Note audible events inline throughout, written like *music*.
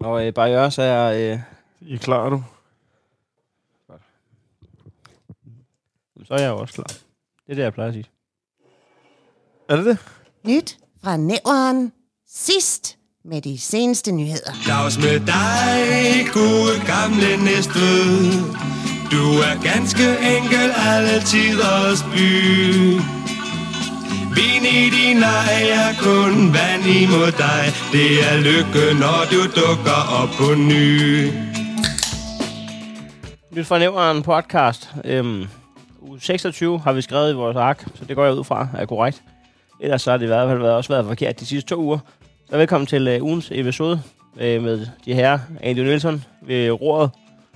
Og øh, bare gør, så er jeg... Øh, I er klar, du? så er jeg jo også klar. Det er det, jeg plejer at sige. Er det det? Nyt fra Næveren. Sidst med de seneste nyheder. Dags med dig, gode gamle Næstved. Du er ganske enkel alle tiders by. Vin i din ej er kun vand imod dig. Det er lykke, når du dukker op på ny. Nyt fra Nævren podcast. Øhm, uge 26 har vi skrevet i vores ark, så det går jeg ud fra er korrekt. Ellers så har det i hvert fald været, også været forkert de sidste to uger. Så velkommen til øh, ugens episode øh, med de her Andy Nielsen ved roret.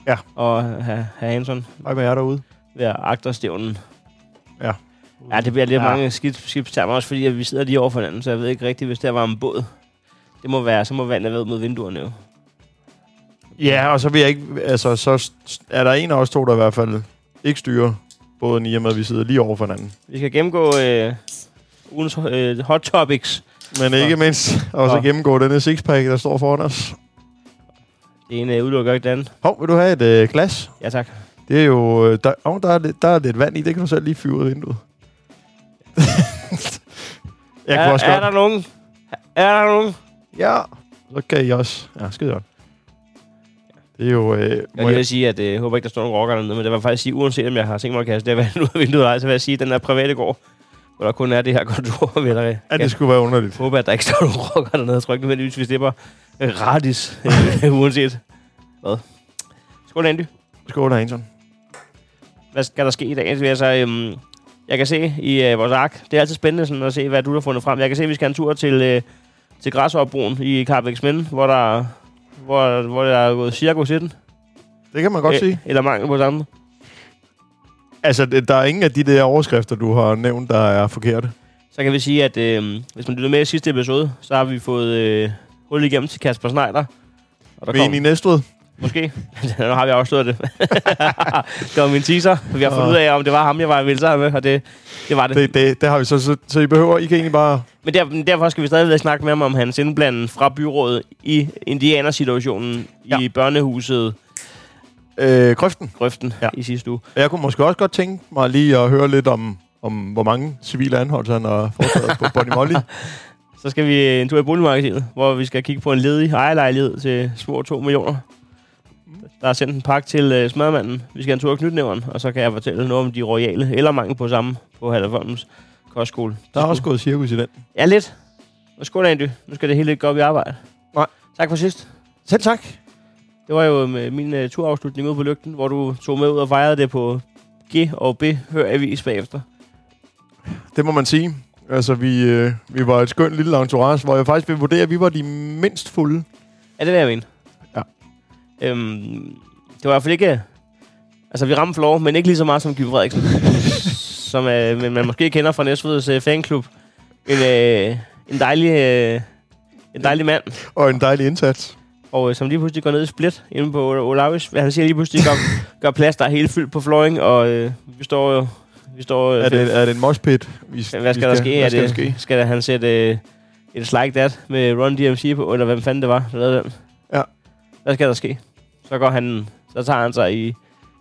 Ja. Og herr Hansen Hej med jer derude. ved agterstævnen. Ja. Ja, det bliver lidt Ja. mange skidt, skibstermer, også fordi at vi sidder lige over for hinanden, så jeg ved ikke rigtigt, hvis der var en båd. Det må være, så må vandet være ud mod vinduerne jo. Ja, og så vil jeg ikke... Altså, så er der en af os to, der i hvert fald ikke styrer båden i og med, at vi sidder lige over for hinanden. Vi skal gennemgå øh, ugens øh, hot topics. Men ikke mindst også Nå. gennemgå denne sixpack, der står foran os. Det ene øh, udelukker ikke den anden. Hov, vil du have et øh, glas? Ja, tak. Det er jo... øh, Der, oh, der, er lidt, der er lidt vand i, det kan du selv lige fyre ud af vinduet. Jeg er, kunne også er godt... der nogen? Er der nogen? Ja, så kan I også... Ja, skide godt. Det er jo... Øh, Jeg vil lige sige, at øh, jeg håber ikke, der står nogen rocker dernede, men det var faktisk sige, uanset om jeg har tænkt mig at kaste det her *laughs* ud af vinduet, eller ej, så vil jeg sige, at den der private gård, hvor der kun er det her *laughs* kontor, vil jeg ja, det skulle være underligt. håbe, at der ikke står *laughs* nogen rocker dernede. Jeg tror ikke nødvendigvis, vi slipper øh, gratis, øh, uanset hvad. Skål, Andy. Skål, Hansen. Hvad skal der ske i dag? Altså, øhm, jeg kan se i øh, vores ark, det er altid spændende sådan, at se, hvad du har fundet frem. Jeg kan se, at vi skal have en tur til, øh, til Græsopbroen i Carbeksminde, hvor der, hvor, hvor der er gået cirkus i den. Det kan man godt Øh, sige. Eller mangel på samme. Altså, der er ingen af de der overskrifter, du har nævnt, der er forkerte. Så kan vi sige, at øh, hvis man lytter med i sidste episode, så har vi fået øh, hul igennem til Kasper Schneider. Og der Vi kom, i Næstved. Måske. *laughs* nu har vi afsløret det. *laughs* det var min teaser. Vi har fundet ud af, om det var ham, jeg var vildt sammen med, og det, det var det. Det, det, det har vi så, så, så I behøver, I kan egentlig bare... Men der, derfor skal vi stadig snakke med ham om hans indblanden fra byrådet i indianersituationen ja. i børnehuset Øh, krøften. Grøften ja. I sidste uge. Jeg kunne måske også godt tænke mig lige at høre lidt om, om hvor mange civile anholdelser han har foretaget på Bonnie Molly. *laughs* Så skal vi en tur i boligmagasinet, hvor vi skal kigge på en ledig ejerlejlighed til små 2 millioner. Der er sendt en pakke til øh, smørmanden. Vi skal have en tur i knytnæveren, og så kan jeg fortælle noget om de royale, eller mangel på samme, på Hallerfondens kostskole. Der er også gået cirkus i den. Ja, lidt. Og skål, Andy. Nu skal det hele ikke gå op i arbejde. Nej. Tak for sidst. Selv tak. Det var jo med min uh, turafslutning ude på lygten, hvor du tog med ud og fejrede det på G og B Hør Avis bagefter. Det må man sige. Altså, vi, øh, vi var et skønt lille entourage, hvor jeg faktisk vil vurdere, at vi var de mindst fulde. Er det, hvad jeg mener? Øhm, det var i hvert fald ikke... Altså, vi ramte floor, men ikke lige så meget som Kim Frederiksen. *laughs* som øh, men man måske kender fra Næstveds øh, fanklub. En, øh, en dejlig... Øh, en dejlig mand, Og en dejlig indsats. og øh, som lige pludselig går ned i split inde på Olavis. Han siger lige pludselig, gør, *laughs* gør plads, der er helt fyldt på flooring, og øh, vi står jo... Vi står, øh, Er det, er det en moshpit? Vi, Hvad vi skal der ske? Hvad er skal det, der ske? Skal der, han sætte øh, et Like That med Run DMC på, eller hvem fanden det var, der lavede den? Ja. Hvad skal der ske? Så går han, så tager han sig i,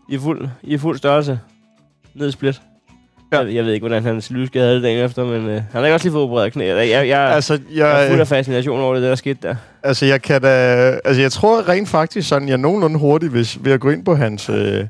i, fuld, i fuld størrelse ned i split. Ja. Jeg, jeg ved ikke, hvordan hans lysskade havde dagen efter, men øh, han har ikke også lige fået opereret knæ. Jeg, jeg, jeg, Altså, jeg er fuld jeg, af fascination over det, der skete der. altså, jeg kan da... Altså, jeg tror rent faktisk sådan, jeg nogenlunde hurtigt, hvis, ved at gå ind på hans øh,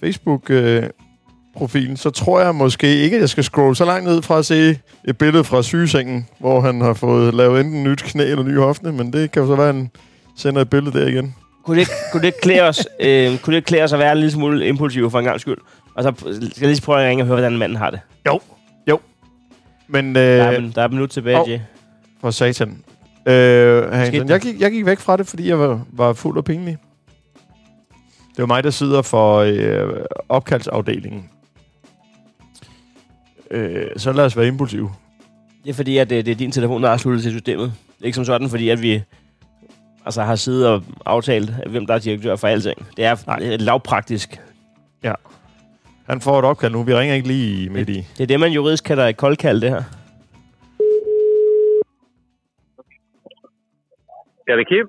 Facebook-profil, så tror jeg måske ikke, at jeg skal scrolle så langt ned fra at se et billede fra sygesengen, hvor han har fået lavet enten nyt knæ eller ny hofte, men det kan jo så være, at han sender et billede der igen. Kunne det, ikke- kunne det ikke klæde os, øh, kunne det ikke klæde os at være en lille smule impulsive for en gang skyld? Og så skal jeg lige prøve at ringe og høre, hvordan manden har det. Men Der øh, er, der er et minut tilbage, hov. Jay. for satan. Øh, Hansen, der? jeg, gik, jeg gik væk fra det, fordi jeg var, var fuld af pinlig. Det var mig, der sidder for øh, opkaldsafdelingen. Øh, så lad os være impulsive. Det er fordi, at det, det er din telefon, der er sluttet til systemet. Det er ikke som sådan, fordi at vi altså, har siddet og aftalt, hvem der er direktør for alting. Det er, Nej. det er lavpraktisk. Han får et opkald nu. Vi ringer ikke lige midt i. Det er det, man juridisk kalder et koldkald, det her. Ja, det er Kim.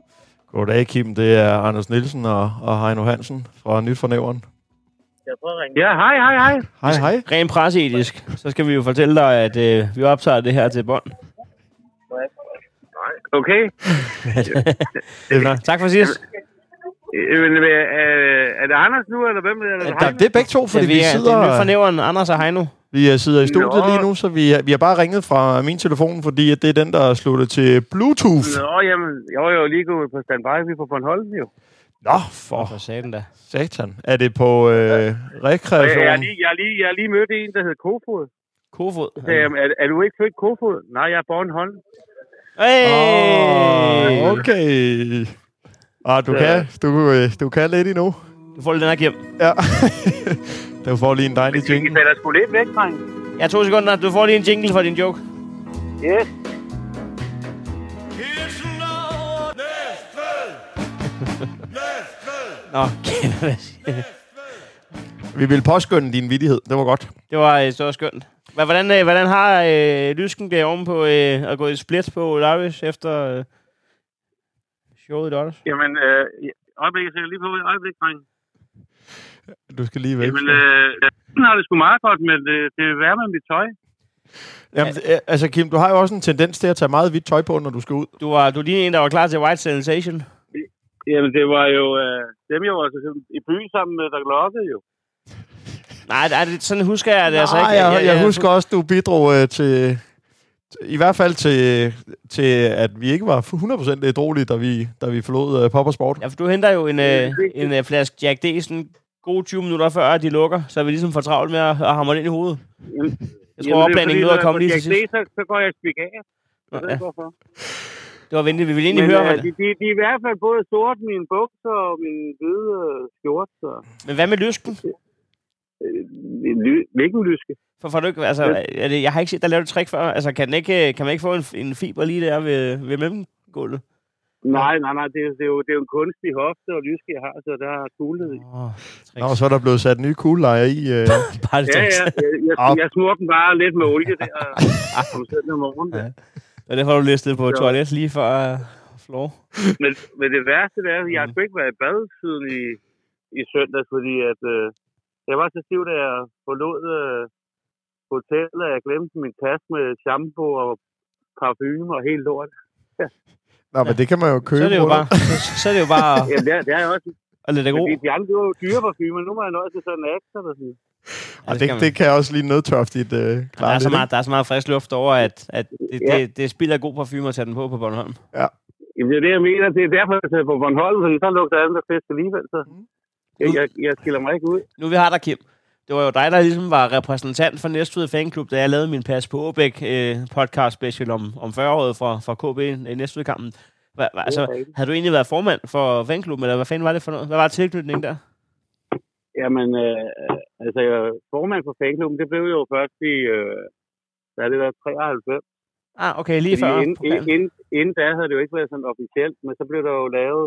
Goddag, Kim. Det er Anders Nielsen og, og Heino Hansen fra Nyt for Nævren. Ja, hej, hej, hej. Hej, hej. Rent presseetisk, så skal vi jo fortælle dig, at øh, vi optager det her til bånd. Okay. *laughs* Nå, tak for sidst. Men, øh, er det Anders nu, eller hvem? Eller Der, det er begge to, fordi Ja, vi vi, er, det er sidder, nævren, Anders og Heino. vi øh, sidder i studiet Nå. lige nu, så vi, er- vi har bare ringet fra min telefon, fordi at det er den, der er sluttet til Bluetooth. Nå, jamen, jeg var jo lige gået på standby. Vi er på Bornholm, jo. Nå, for For satan da. satan. Er det på øh, Og Jeg, rekreation? jeg, er lige, jeg, er lige, jeg er lige mødt en, der hedder Kofod. Kofod. Så, jamen, er, er, du ikke født Kofod? Nej, jeg er Bornholm. Hey! Oh, okay. Ah, du, Så- kan, du, øh, du kan lidt endnu. Du får lidt den her hjem. Ja. *laughs* du får lige en dejlig jingle. falder sgu lidt væk, dreng. Ja, to sekunder. Du får lige en jingle for din joke. Yes. *laughs* Nå, siger jeg? Vi vil påskynde din vidighed. Det var godt. det var, øh, det var skønt. Hvad- Hvordan, øh, hvordan har øh, Lysken det oven på øh, at gå i split på Lavis efter øh, showet i lørdags? Jamen, øh, øjeblik, jeg ser lige på et øjeblik, dreng. Du skal lige væk. Jamen, øh, jeg har det sgu meget godt, men det, det er værre med mit tøj. Jamen, øh, altså Kim, du har jo også en tendens til at tage meget hvidt tøj på, når du skal ud. Du var, du er lige en, der var klar til White Sensation. Jamen, det var jo øh, dem, jeg var så i byen sammen med, der lokkede jo. Nej, nej det, sådan husker jeg det altså Nej, ikke. jeg, jeg, husker også, du bidrog øh, til, i hvert fald til, til, at vi ikke var 100% ædrolige, da vi, da vi forlod øh, Pop og Sport. Ja, for du henter jo en, øh, en øh, flaske Jack D. sådan gode 20 minutter før, at de lukker, så vi ligesom får travlt med at, at hamre det ind i hovedet. Jamen, Jeg tror, opblandingen nåede at komme lige til sidst. sidst. Så, så går jeg spik af. Jeg ved Ja, ikke, hvorfor. det var venligt. Vi ville egentlig Men høre, øh, hvad, de, de, de, er i hvert fald både sort, mine bukser og min hvide øh, skjort. Så. men hvad med lysken? Øh, ly- hvilken lyske? For, for du ikke, altså, er det, jeg har ikke set dig lave et trick før. Altså, kan, den ikke, kan man ikke få en, en fiber lige der ved, ved mellemgulvet? Nej, nej, nej. Det, er, det, er jo, det er jo en kunstig hofte og lyske, jeg har, så der er coolhed i. Oh, Nå, så er der blevet sat nye kuglelejer i. Øh. *laughs* Bare det Ja, tricks. ja. Jeg, jeg, jeg snurrer den bare lidt med olie der *laughs* om søndag om morgenen. Ja. Og derfor har du listet på Så- toilet lige før uh, floor. Men, men det værste det er, at jeg har sgu ikke været i bad siden i, i søndags, fordi at, øh, jeg var så stiv, da jeg forlod øh, hotellet, at jeg glemte min taske med shampoo og parfume og helt lort. *laughs* Nå, men det kan man jo købe. *laughs* Så er det jo bare, så, så er det jo bare Jamen, det er, det er jeg også. det gro. Fordi de andre, det var jo dyre parfume, nu må jeg nøjes til sådan en ekstra. Der sådan. Og det, det kan også lige nødtørftigt øh, der, klare er så lidt, meget, der er så meget frisk luft over, at, at det, Ja. det, det spilder god parfume at tage den på på Bornholm. Jamen, det er det, jeg mener. Det er derfor, jeg tager på Bornholm, fordi så lugter andet fisk alligevel. Så. Jeg, jeg, jeg skiller mig ikke ud. Nu vi har dig, Kim. Det var jo dig, der ligesom var repræsentant for Næstved Fanklub, da jeg lavede min Pas på Åbæk øh, podcast special om, om 40-året fra, fra KB i Næstved-kampen. Hva, hva, altså, havde du egentlig været formand for fanklubben, eller hvad fanden var det for noget? Hvad var tilknytningen der? Jamen, øh, altså, formand for fanklubben, det blev jo først i, øh, hvad er det der, 93. Ah, okay, lige før. Fordi inden, pokalen. inden, inden da havde det jo ikke været sådan officielt, men så blev der jo lavet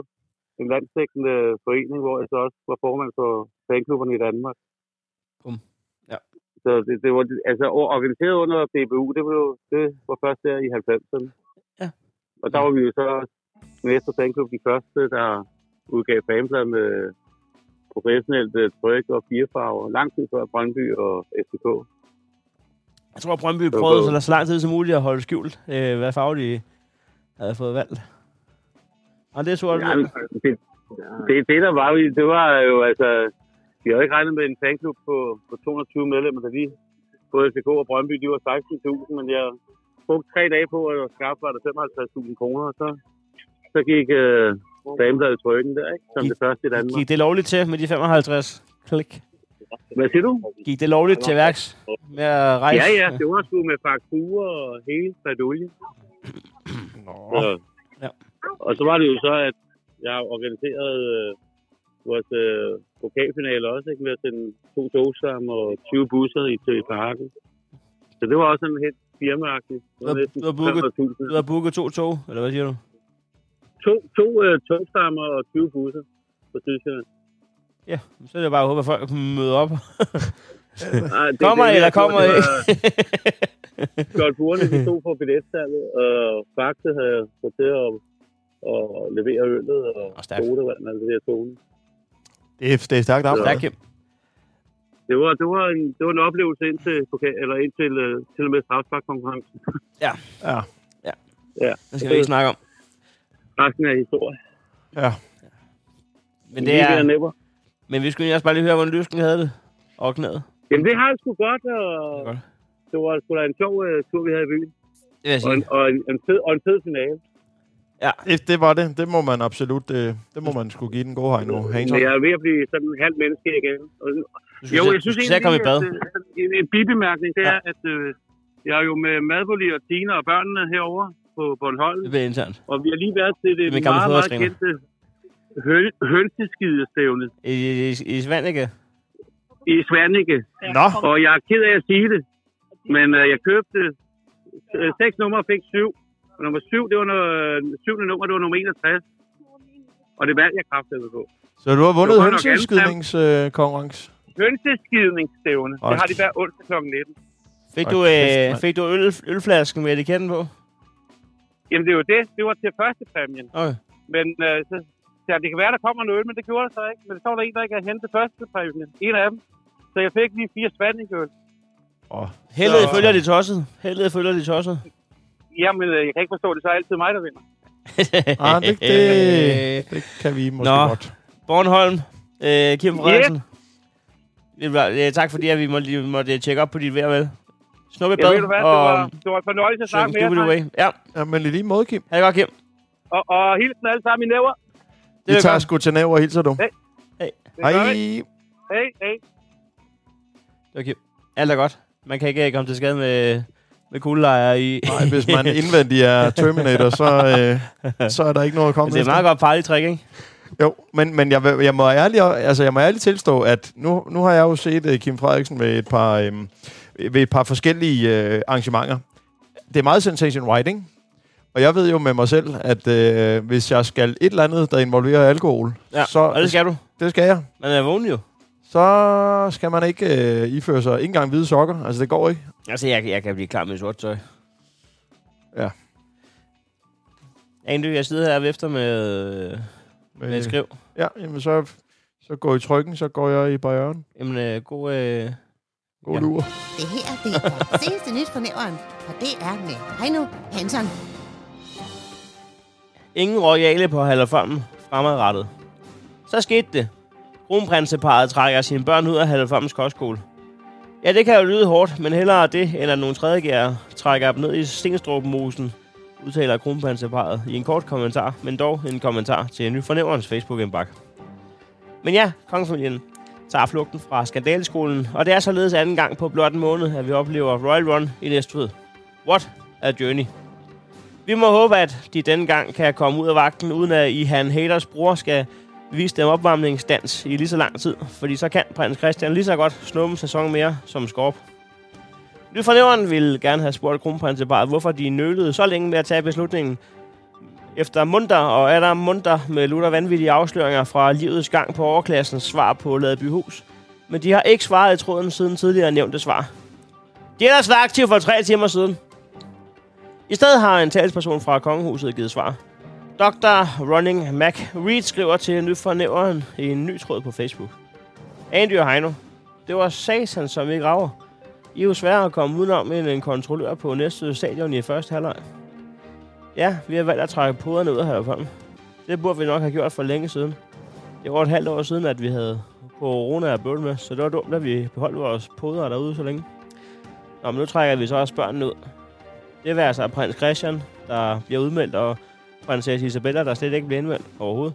en landsdækkende forening, hvor jeg så også var formand for fanklubberne i Danmark. Bum. Ja. Så det, det var altså organiseret under DBU, det var, jo, det var først der i 90'erne. Ja. Og der var vi jo så næste fanklub de første, der udgav fanblad med professionelt øh, tryk og firefarver, lang tid før Brøndby og FCK. Jeg tror, at Brøndby prøvede så, så lang tid som muligt at holde skjult, øh, hvad farve de havde fået valgt. Og det er sort. Ja, det, det, det, der var, det var jo altså... Vi havde ikke regnet med en fanklub på, på 220 medlemmer, da vi, både FCK og Brøndby, de var 16.000, men jeg brugte tre dage på at skaffe, var der 55.000 kroner, og så, så gik øh, damebladet trykken der, ikke? Som Gik- det første i Danmark. Gik det lovligt til med de 55 klik? Hvad siger du? Gik det lovligt til værks med at rejse? Ja, ja, det var sgu med fakturer og hele badulje. Nå. Så, Ja. Og så var det jo så, at jeg organiserede øh, vores øh, pokalfinale også, ikke? Med at sende to tog sammen og 20 busser i til parken. Så det var også sådan helt firmaagtigt. Det Du har- næsten du har booket- 300.000. Du har booket to tog, eller hvad siger du? To, to øh, togstammer og 20 busser på Tyskland. Ja, så er det bare at håbe, at folk møder op. *laughs* Ah, det, Kommer I, eller kommer I? Skjold Burne, de stod for billetsalget, og Faxe havde fået til at og levere øllet og, Og stærkt. sodavand og alt det der tone. Det er, det er stærkt op. Stærk, Kim. Det var, det var, en, det var en oplevelse indtil, pokal- eller indtil uh, til og med strafsparkkonkurrencen. *laughs* Ja. Ja, Det skal vi ikke snakke om. resten er historie. ja. Men, det er, næpper. men vi skulle også bare lige høre, hvordan lysken havde det. Og knæet. Jamen, det har jeg sgu godt, og Godt. det var sgu da en sjov uh, tur, vi havde i byen. Det vil jeg Og en, og en, en, fed, og en fed finale. Det, det var det. Det må man absolut, øh, det må man skulle give den gode Heino Hansson. Men jeg er ved at blive sådan en halv menneske igen. Og, Du jo, jeg synes se at øh, en, en bibemærkning, det Ja. er, at øh, jeg er jo med Madboli og Tina og børnene herover på Bornholm. Det bliver internt. Og vi har lige været til det gamle meget, meget kendte høn, hønseskidestævne I, i, i Svanike. i Svanike. Nå, Og jeg er ked af at sige det, men øh, jeg købte øh, seks numre og fik syv. Og nummer syv, det var noget, syvende nummer, det var nummer 61. Og det valgte jeg kraftigt på. så du har vundet Det var nok hønseskidningskonkurrence. Hønseskidningsstævne, det har de hver onsdag kl. 19. Fik du, øh, fik du øl, ølflasken med etiketten på? Jamen det er jo det, det var til første præmien. Okay. Men øh, så, ja, det kan være, der kommer noget øl, men det gjorde der så ikke. Men så var der en, der ikke havde hentet første præmien. En af dem. Så jeg fik lige fire spandingøl. Åh, Heldet Så- følger de tosset. Heldet følger de tosset. Jamen, øh, jeg kan ikke forstå det, så er det altid mig, der vinder. *laughs* ah, det, det, det kan vi måske Nå. godt. Bornholm, øh, Kim Frederiksen. Yeah. Øh, tak fordi, at vi måtte, vi måtte tjekke op på dit vejr, vel? Snuppe i Jeg bad, ved du hvad, det var, det var en fornøjelse at snakke med jer. Ja, Ja, men i lige måde, Kim. ha' det godt, Kim. Og, og hilsen alle sammen i næver. Det Vi tager godt. sgu til næv og hilser du. Hej. vi. Hej, hej. Det var Kim. Alt er godt. Man kan ikke øh, komme til skade med, med kuglelejre i... Nej, hvis man *laughs* indvendig er Terminator, så, øh, *laughs* så er der ikke noget at komme det er meget godt party trick, ikke? Jo, men, men jeg, jeg, må ærligt, altså jeg må ærligt tilstå, at nu, nu har jeg jo set uh, Kim Frederiksen ved et par, øhm, ved et par forskellige øh, arrangementer. Det er meget sensation writing. Og jeg ved jo med mig selv, at øh, hvis jeg skal et eller andet, der involverer alkohol, Ja, så og det skal du. det skal jeg. Man er vågen jo. Så skal man ikke øh, iføre sig ikke engang hvide sokker. Altså, det går ikke. Altså, jeg, jeg kan blive klar med sort tøj. Ja. Andy, jeg sidder her efter med, med et skriv. Ja, jamen så, så går I trykken, så går jeg i barrieren. Jamen, øh, god... Øh, God Ja. lur. Det her, det er seneste nyt fra nævren, og det er med Heino Hansen. ingen royale på Hallerfolmen fremadrettet. Så skete det. Kronprinseparet trækker sine børn ud af Hallerfolmens kostskole. Ja, det kan jo lyde hårdt, men hellere det, end at nogle tredjegærer trækker dem ned i Stenstrup-mosen, udtaler kronprinseparet i en kort kommentar, men dog en kommentar til en ny fornæverens Facebook-indbakke. Men ja, kongefamilien tager flugten fra skandaleskolen, og det er således anden gang på blot en måned, at vi oplever Royal Run i Næstved. What a journey. Vi må håbe, at de denne gang kan komme ud af vagten, uden at I han haters bror skal vise dem opvarmningsdans i lige så lang tid. Fordi så kan prins Christian lige så godt snuppe en sæson mere som skorp. Nyt ville gerne have spurgt kronprinseparet, hvorfor de nølede så længe med at tage beslutningen. Efter munter og er der munter med lutter vanvittige afsløringer fra livets gang på overklassens svar på Ladebyhus. Men de har ikke svaret i tråden siden tidligere nævnte svar. De er ellers aktive for tre timer siden. I stedet har en talsperson fra kongehuset givet svar. Dr. Running Mac Reed skriver til nyfornæveren i en ny tråd på Facebook. Andy og Heino, det var satan, som ikke graver. I er jo sværere at komme udenom end en kontrollør på næste stadion i første halvleg. Ja, vi har valgt at trække poderne ud af Hallerfolm. Det burde vi nok have gjort for længe siden. Det var et halvt år siden, at vi havde corona at bøvle med, så det var dumt, at vi beholdt vores poder derude så længe. Nå, men nu trækker vi så også børnene ud. Det vil altså prins Christian, der bliver udmeldt, og prinsesse Isabella, der slet ikke bliver indvendt overhovedet.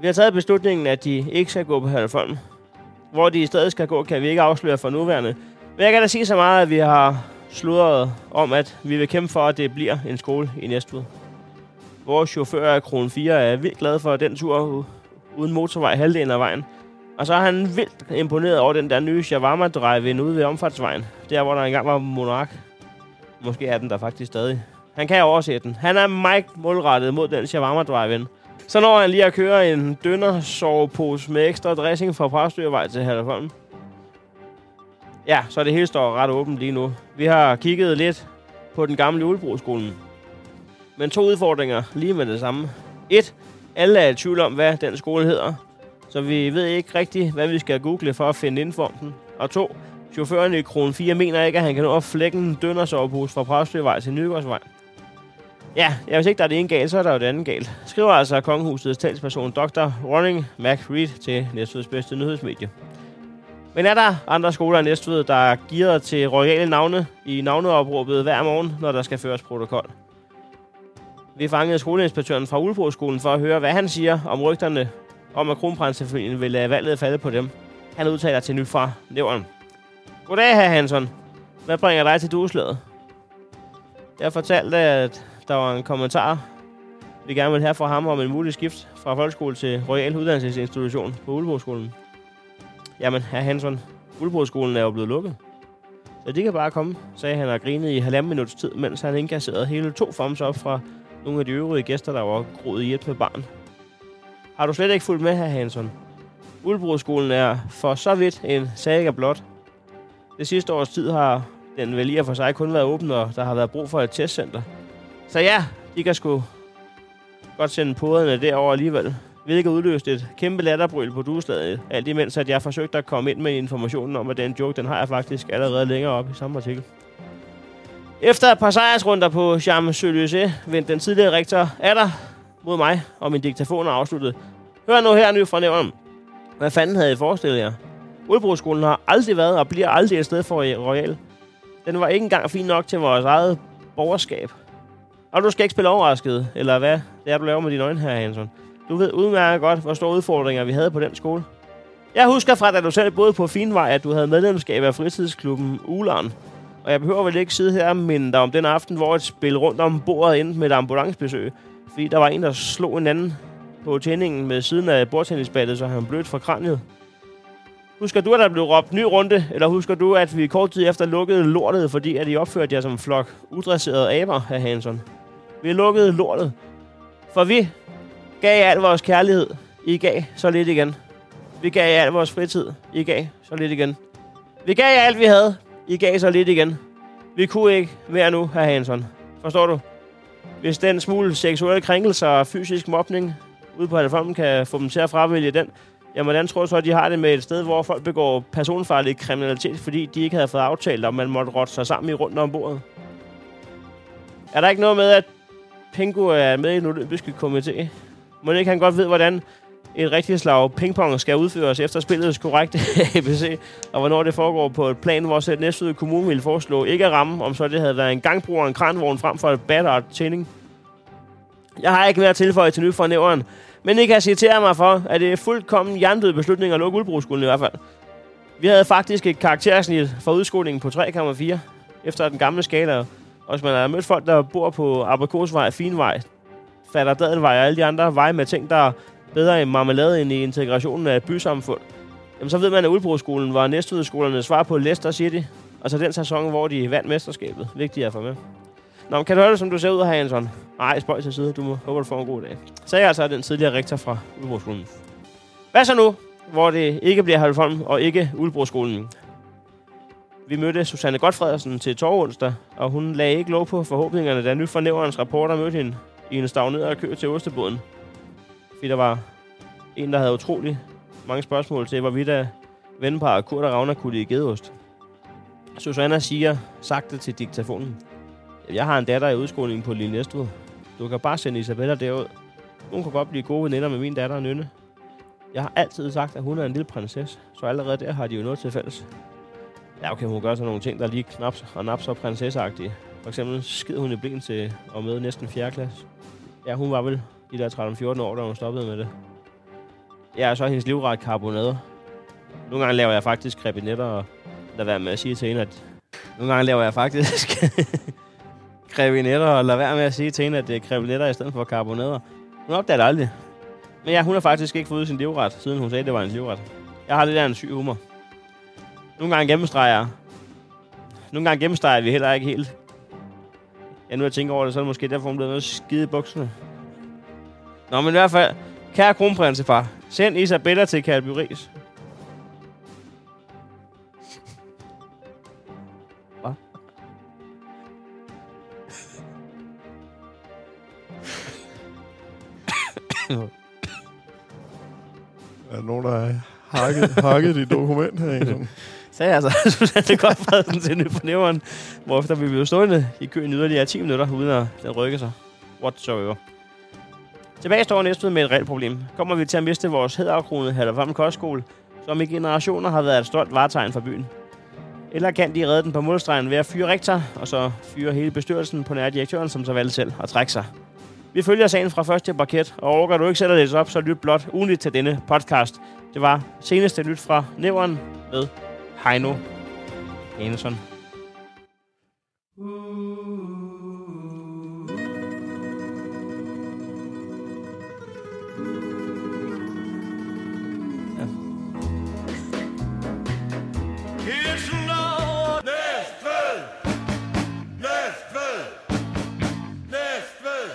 Vi har taget beslutningen, at de ikke skal gå på Halvfolm. Hvor de i stedet skal gå, kan vi ikke afsløre for nuværende. Men jeg kan da sige så meget, at vi har sludret om, at vi vil kæmpe for, at det bliver en skole i Næstved. Vores chauffør af Kron 4 er vildt glad for den tur uden motorvej halvdelen af vejen. Og så er han vildt imponeret over den der nye shawarma drive ude ved omfartsvejen. Der, hvor der engang var Monark. Måske er den der faktisk stadig. Han kan overse den. Han er meget målrettet mod den shawarma drive Så når han lige at køre en dønner sovepose med ekstra dressing fra Præstøvej til Hallerholm. Ja, så det hele står ret åbent lige nu. Vi har kigget lidt på den gamle julebrugsskolen. Men to udfordringer lige med det samme. Et, alle er i tvivl om, hvad den skole hedder. Så vi ved ikke rigtigt, hvad vi skal google for at finde info om den. Og to, chaufføren i Kron 4 mener ikke, at han kan nå at flække en dønnersovepose fra Præstøvej til Nygårdsvej. Ja, ja, hvis ikke der er det ene galt, så er der jo det andet galt. Skriver altså kongehusets talsperson Dr. Ronning Mac Reed til Næstveds bedste nyhedsmedie. Men er der andre skoler i Næstved, der er gearet til royale navne i navneopråbet hver morgen, når der skal føres protokol? Vi fangede skoleinspektøren fra Ulfro-skolen for at høre, hvad han siger om rygterne om, at kronprinsefamilien vil lade valget falde på dem. Han udtaler til nyt fra nævren. Goddag, herr Hansen. Hvad bringer dig til dueslaget? Jeg fortalte, at der var en kommentar, vi gerne vil have fra ham om en mulig skift fra folkeskole til Royal Uddannelsesinstitution på Ulbro-skolen. Jamen, herr Hansen, Ulbro-skolen er jo blevet lukket. Så det kan bare komme, sagde han og grinede i halvanden minuts tid, mens han indkasserede hele to thumbs op fra nogle af de øvrige gæster, der var groet i et med barn. Har du slet ikke fulgt med, herr Hansen? Ulbro-skolen er for så vidt en saga blot. Det sidste års tid har den vel i og for sig kun været åben, og der har været brug for et testcenter. Så ja, de kan sgu godt sende poderne derover alligevel. Hvilket udløste et kæmpe latterbryl på dueslaget. Alt imens, at jeg forsøgte at komme ind med informationen om, at den joke, den har jeg faktisk allerede længere op i samme artikel. Efter et par sejrsrunder på Champs-Élysées vendte den tidligere rektor Adder mod mig, og min diktafon er afsluttet. Hør nu her ny fra nævnen. Hvad fanden havde I forestillet jer? Udbrugsskolen har aldrig været og bliver aldrig et sted for Royal. Den var ikke engang fin nok til vores eget borgerskab. Og du skal ikke spille overrasket, eller hvad? Det er, du laver med dine øjne her, Hansen. Du ved udmærket godt, hvor store udfordringer vi havde på den skole. Jeg husker fra, da du selv boede på Finvej, at du havde medlemskab af fritidsklubben Ulan. Og jeg behøver vel ikke sidde her og minde dig om den aften, hvor et spil rundt om bordet endte med et ambulancebesøg. Fordi der var en, der slog en anden på tændingen med siden af bordtennisbattet, så han blødt fra kraniet. Husker du, at der blev råbt ny runde? Eller husker du, at vi kort tid efter lukkede lortet, fordi at I opførte jer som en flok udresserede aber, herr Hansen? Vi lukkede lortet. For vi gav jer al vores kærlighed. I gav så lidt igen. Vi gav jer al vores fritid. I gav så lidt igen. Vi gav jer alt, vi havde. I gav så lidt igen. Vi kunne ikke mere nu, herr Hansen. Forstår du? Hvis den smule seksuelle krænkelser og fysisk mobning ude på telefonen kan få dem til at fravælge den, jamen hvordan tror du så, at de har det med et sted, hvor folk begår personfarlig kriminalitet, fordi de ikke havde fået aftalt, om man måtte rotte sig sammen i rundt om bordet? Er der ikke noget med, at Pingu er med i den olympiske komité? Må ikke han godt ved, hvordan et rigtigt slag pingpong skal udføres efter spillets korrekte *laughs* ABC, og hvornår det foregår på et plan, hvor selv Næstved Kommune ville foreslå ikke at ramme, om så det havde været en gangbruger og en kranvogn frem for et battered tænding. Jeg har ikke mere at tilføje til nyt fra nævren, men I kan citere mig for, at det er fuldkommen jerndød beslutning at lukke Ulbroskolen i hvert fald. Vi havde faktisk et karaktersnit for udskolingen på 3,4 efter den gamle skala. Og hvis man har mødt folk, der bor på Abrikosvej, Finvej, Fatter Dadelvej og alle de andre veje med ting, der er bedre i marmelade end i integrationen af bysamfund, jamen så ved man, at Ulbroskolen var næstudskolernes svar på Leicester City. Altså den sæson, hvor de vandt mesterskabet. Vigtigt at få med. Nå, men kan du høre det, som du ser ud her, Hansen? Nej, spøj til side. Du må håber, du får en god dag. Sagde jeg altså den tidligere rektor fra Ulbroskolen. Hvad så nu, hvor det ikke bliver Halvholm og ikke Ulbroskolen? Vi mødte Susanne Godfredsen til torvonsdag, og hun lagde ikke lov på forhåbningerne, da nyfornæverens rapporter mødte hende i en stagneret kø til Osteboden. Fordi der var en, der havde utrolig mange spørgsmål til, hvorvidt da venneparet Kurt og Ravner kunne lide gedeost. Susanna siger sagte til diktafonen, jeg har en datter i udskoling på Lille Næstved. Du kan bare sende Isabella derud. Hun kan godt blive gode veninder med min datter Nynne. Jeg har altid sagt, at hun er en lille prinsesse, så allerede der har de jo noget til fælles. Ja, okay, hun gør så nogle ting, der er lige knaps og naps og prinsesseagtige. For eksempel skid hun i blen til og med næsten 4. klasse. Ja, hun var vel de der 13-14 år, da hun stoppede med det. Ja, og så er hendes livret karbonader. Nogle gange laver jeg faktisk krebinetter, og lader være med at sige til hende, at... Nogle gange laver jeg faktisk *laughs* krebinetter, og lader være med at sige til hende, at det er krebinetter i stedet for karbonader. Hun opdager det aldrig. Men ja, hun har faktisk ikke fået sin livret, siden hun sagde, at det var en livret. Jeg har lidt af en syg humor. Nogle gange gennemstreger. Nogle gange gennemstreger vi heller ikke helt. Ja, nu jeg tænker over det, så er det måske derfor, hun blev noget skide i bukserne. Nå, men i hvert fald, kære kronprinsefar, send Isabella til Calby Ries. Hvad? Er der nogen, der har hakket, hakket dit dokument her? Sådan? *laughs* sagde altså *laughs* Susanne Godfredsen til nyt på hvorefter vi blev stående i køen yderligere 10 minutter, uden at den rykke sig. Whatsoever. Tilbage står næsten med et reelt problem. Kommer vi til at miste vores hæderkronede Hallervam Kostskole, som i generationer har været et stolt varetegn for byen? Eller kan de redde den på målstregen ved at fyre rektor, og så fyre hele bestyrelsen på nær direktøren, som så valgte selv at trække sig? Vi følger sagen fra første parket, og overgår du ikke selv at læse op, så lyt blot ugenligt til denne podcast. Det var seneste nyt fra Nævren med Heino! Næstved!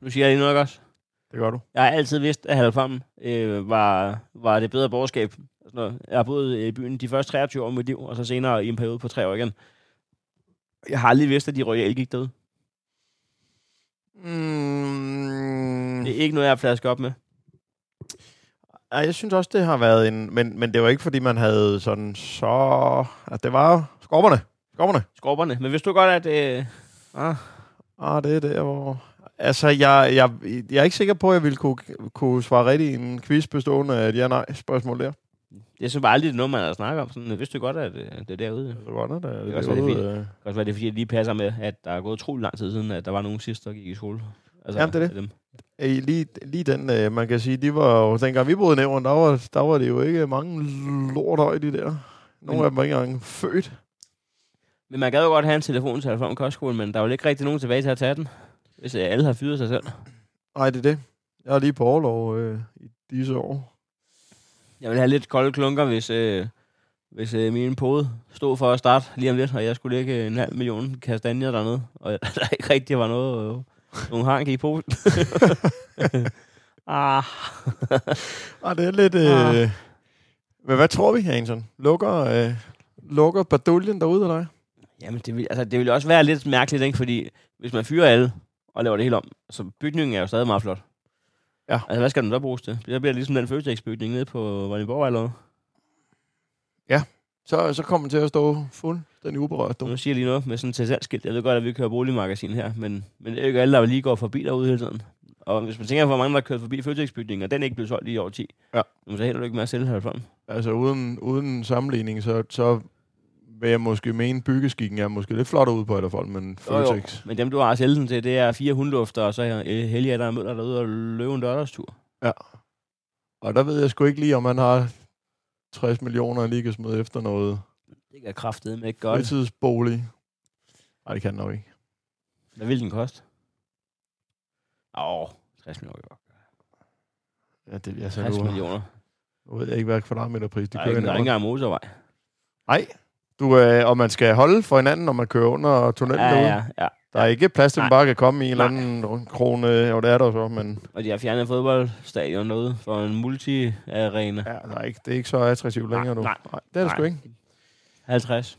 Nu siger jeg lige noget også. Det gør du. Jeg har altid vidst, at Halvfam øh, var, var det bedre borgerskab. Altså, når jeg har boet i byen de første 23 år af mit liv, og så senere i en periode på tre år igen. Jeg har aldrig vidst, at de royale gik døde. Mm, Det er ikke noget, jeg har flasket op med. Ja, jeg synes også, det har været en... Men, men det var ikke, fordi man havde sådan så... At det var skorperne. Skorperne. Skorperne. Men hvis du godt, at... Øh, ah, Ah, det er der, hvor... Altså, jeg, jeg, jeg er ikke sikker på, at jeg ville kunne, kunne svare rigtigt i en quiz bestående af et ja-nej-spørgsmål der. Det er så bare aldrig noget, man har snakket om. Sådan, vidste du godt, at øh, det er derude? Det var det, der, kan også være, det fint. øh, Det også være, det er, fordi det lige passer med, at der er gået utrolig lang tid siden, at der var nogen sidst, der gik i skole. Altså, Jamen, det er det. Dem. Øh, lige, lige den, øh, man kan sige, de var jo, dengang vi boede i Nævren, der var, der var det jo ikke mange lortøj, de der. Nogle Men- af dem var ikke engang født. Men man gad jo godt have en telefon til Halvfam Kostskole, men der er jo ikke rigtig nogen tilbage til at tage den. Hvis alle har fyret sig selv. Nej, det er det. Jeg er lige på overlov øh, i disse år. Jeg ville have lidt kolde klunker, hvis, øh, hvis øh, min pode stod for at starte lige om lidt, og jeg skulle lægge en halv million kastanjer dernede, og *laughs* der ikke rigtig var noget, øh, nogen hank i posen. *laughs* ah. Ah, det er lidt... Ah. Øh, men hvad tror vi, Hansen? Lukker, øh, lukker baduljen derude af dig? Jamen, det vil, altså, det ville også være lidt mærkeligt, ikke? fordi hvis man fyrer alle og laver det hele om, så bygningen er jo stadig meget flot. Ja. Altså, hvad skal den så bruges til? Det bliver ligesom den Føtex-bygning nede på Vordingborg eller noget. Så, så kommer den til at stå fuldstændig uberørt. Du. Nu siger jeg lige noget med sådan til salgsskilt. Jeg ved godt, at vi kører boligmagasin her, men, men det er jo ikke alle, der lige går forbi derude hele tiden. Og hvis man tænker på, hvor mange, der har kørt forbi Føtex-bygningen, og den er ikke blevet solgt i år 10, Ja. så hælder du ikke med at sælge herfra. Altså uden, uden sammenligning, så, så vil jeg måske mene, byggeskikken er måske lidt flottere ud på fald, men. Føtex. Men dem, du har den til, det er fire hundlufter, og så er øh, Helge, der møder derude og løbe en lørdagstur. Og der ved jeg sgu ikke lige, om man har 60 millioner lige kan smide efter noget Det kan kraftedeme ikke godt. fritidsbolig. Nej, det kan den nok ikke. Hvad vil den koste? Åh, 60 millioner. Ja, det, altså, 60 nu, millioner. nu ved jeg ikke, hvad kvadratmeterpris de Der er, kører ikke, der er ind ikke engang motorvej. Nej, du, øh, og man skal holde for hinanden, når man kører under tunnelen Ja, derude. ja, ja. Der er ikke plads til, at man bare kan komme i en eller Nej. anden krone. Jo, det er der så, men Og de har fjernet fodboldstadion derude for en multi-arena. ja, der er ikke, det er ikke så attraktivt længere nu. nej. nej det er det sgu ikke. 50.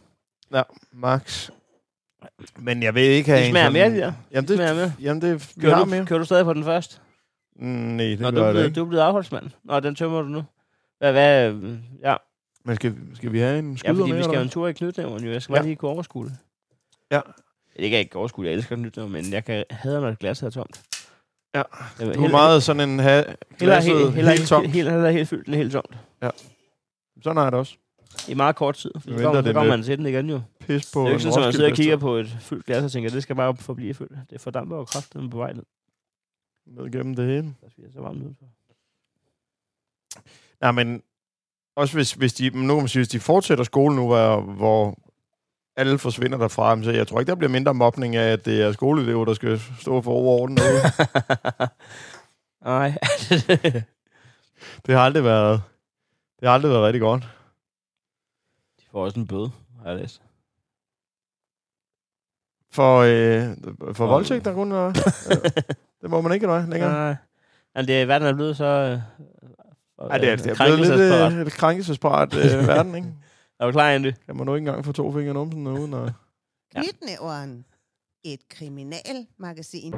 Ja, max. Men jeg ved ikke... Det have en smager sådan- mere, der. Jamen, Det smager det, mere. jamen det, Kører du, mere. kører du stadig på den første? Mm, nej, det Nå, du gør er jeg blevet, ikke. du er blevet afholdsmand. Nå, den tømmer du nu. Hvad, hvad, ja. Men skal, skal vi have en ja, skyder fordi med, vi skal eller en tur i knytnævren, jo. Jeg skal Ja. bare lige kunne overskue det. Ja. Det kan jeg ikke overskue, jeg elsker knytnævren, men jeg kan hader, når et glas er tomt. Ja. Jeg Du er meget sådan en ha- Heller glasset helt, heller, helt tomt. helt, helt, heller helt fyldt, helt tomt. Sådan har jeg det også. I meget kort tid. Så kommer, så det kommer man til den igen jo. Pis på Det er jo ikke sådan, at man sidder og kigger på et fyldt glas og tænker, det skal bare forblive fyldt. Det fordamper jo kraften på vej ned. Ned gennem det hele. Der bliver så varmt udenfor. Nej, men også hvis, hvis de, nu kan man sige, hvis de fortsætter skolen nu, hvor, hvor alle forsvinder derfra, så jeg tror ikke, der bliver mindre mobning af, at det er skoleelever, der skal stå for overorden. *laughs* Nej. *laughs* det har aldrig været, det har aldrig været rigtig godt. De får også en bøde, har jeg læst. For, øh, for For- voldtægt, der kun er, øh, *laughs* det må man ikke nej, længere. Nej. Men det er, verden er blevet så... Øh, ej, det er, øh, altså- det er blevet lidt, øh, lidt krænkelsesparat øh, *laughs* verden, ikke? Er du klar, Andy? Kan man nu ikke engang få to fingre numsen uden at... Ja. Knytnæveren. Et kriminalmagasin.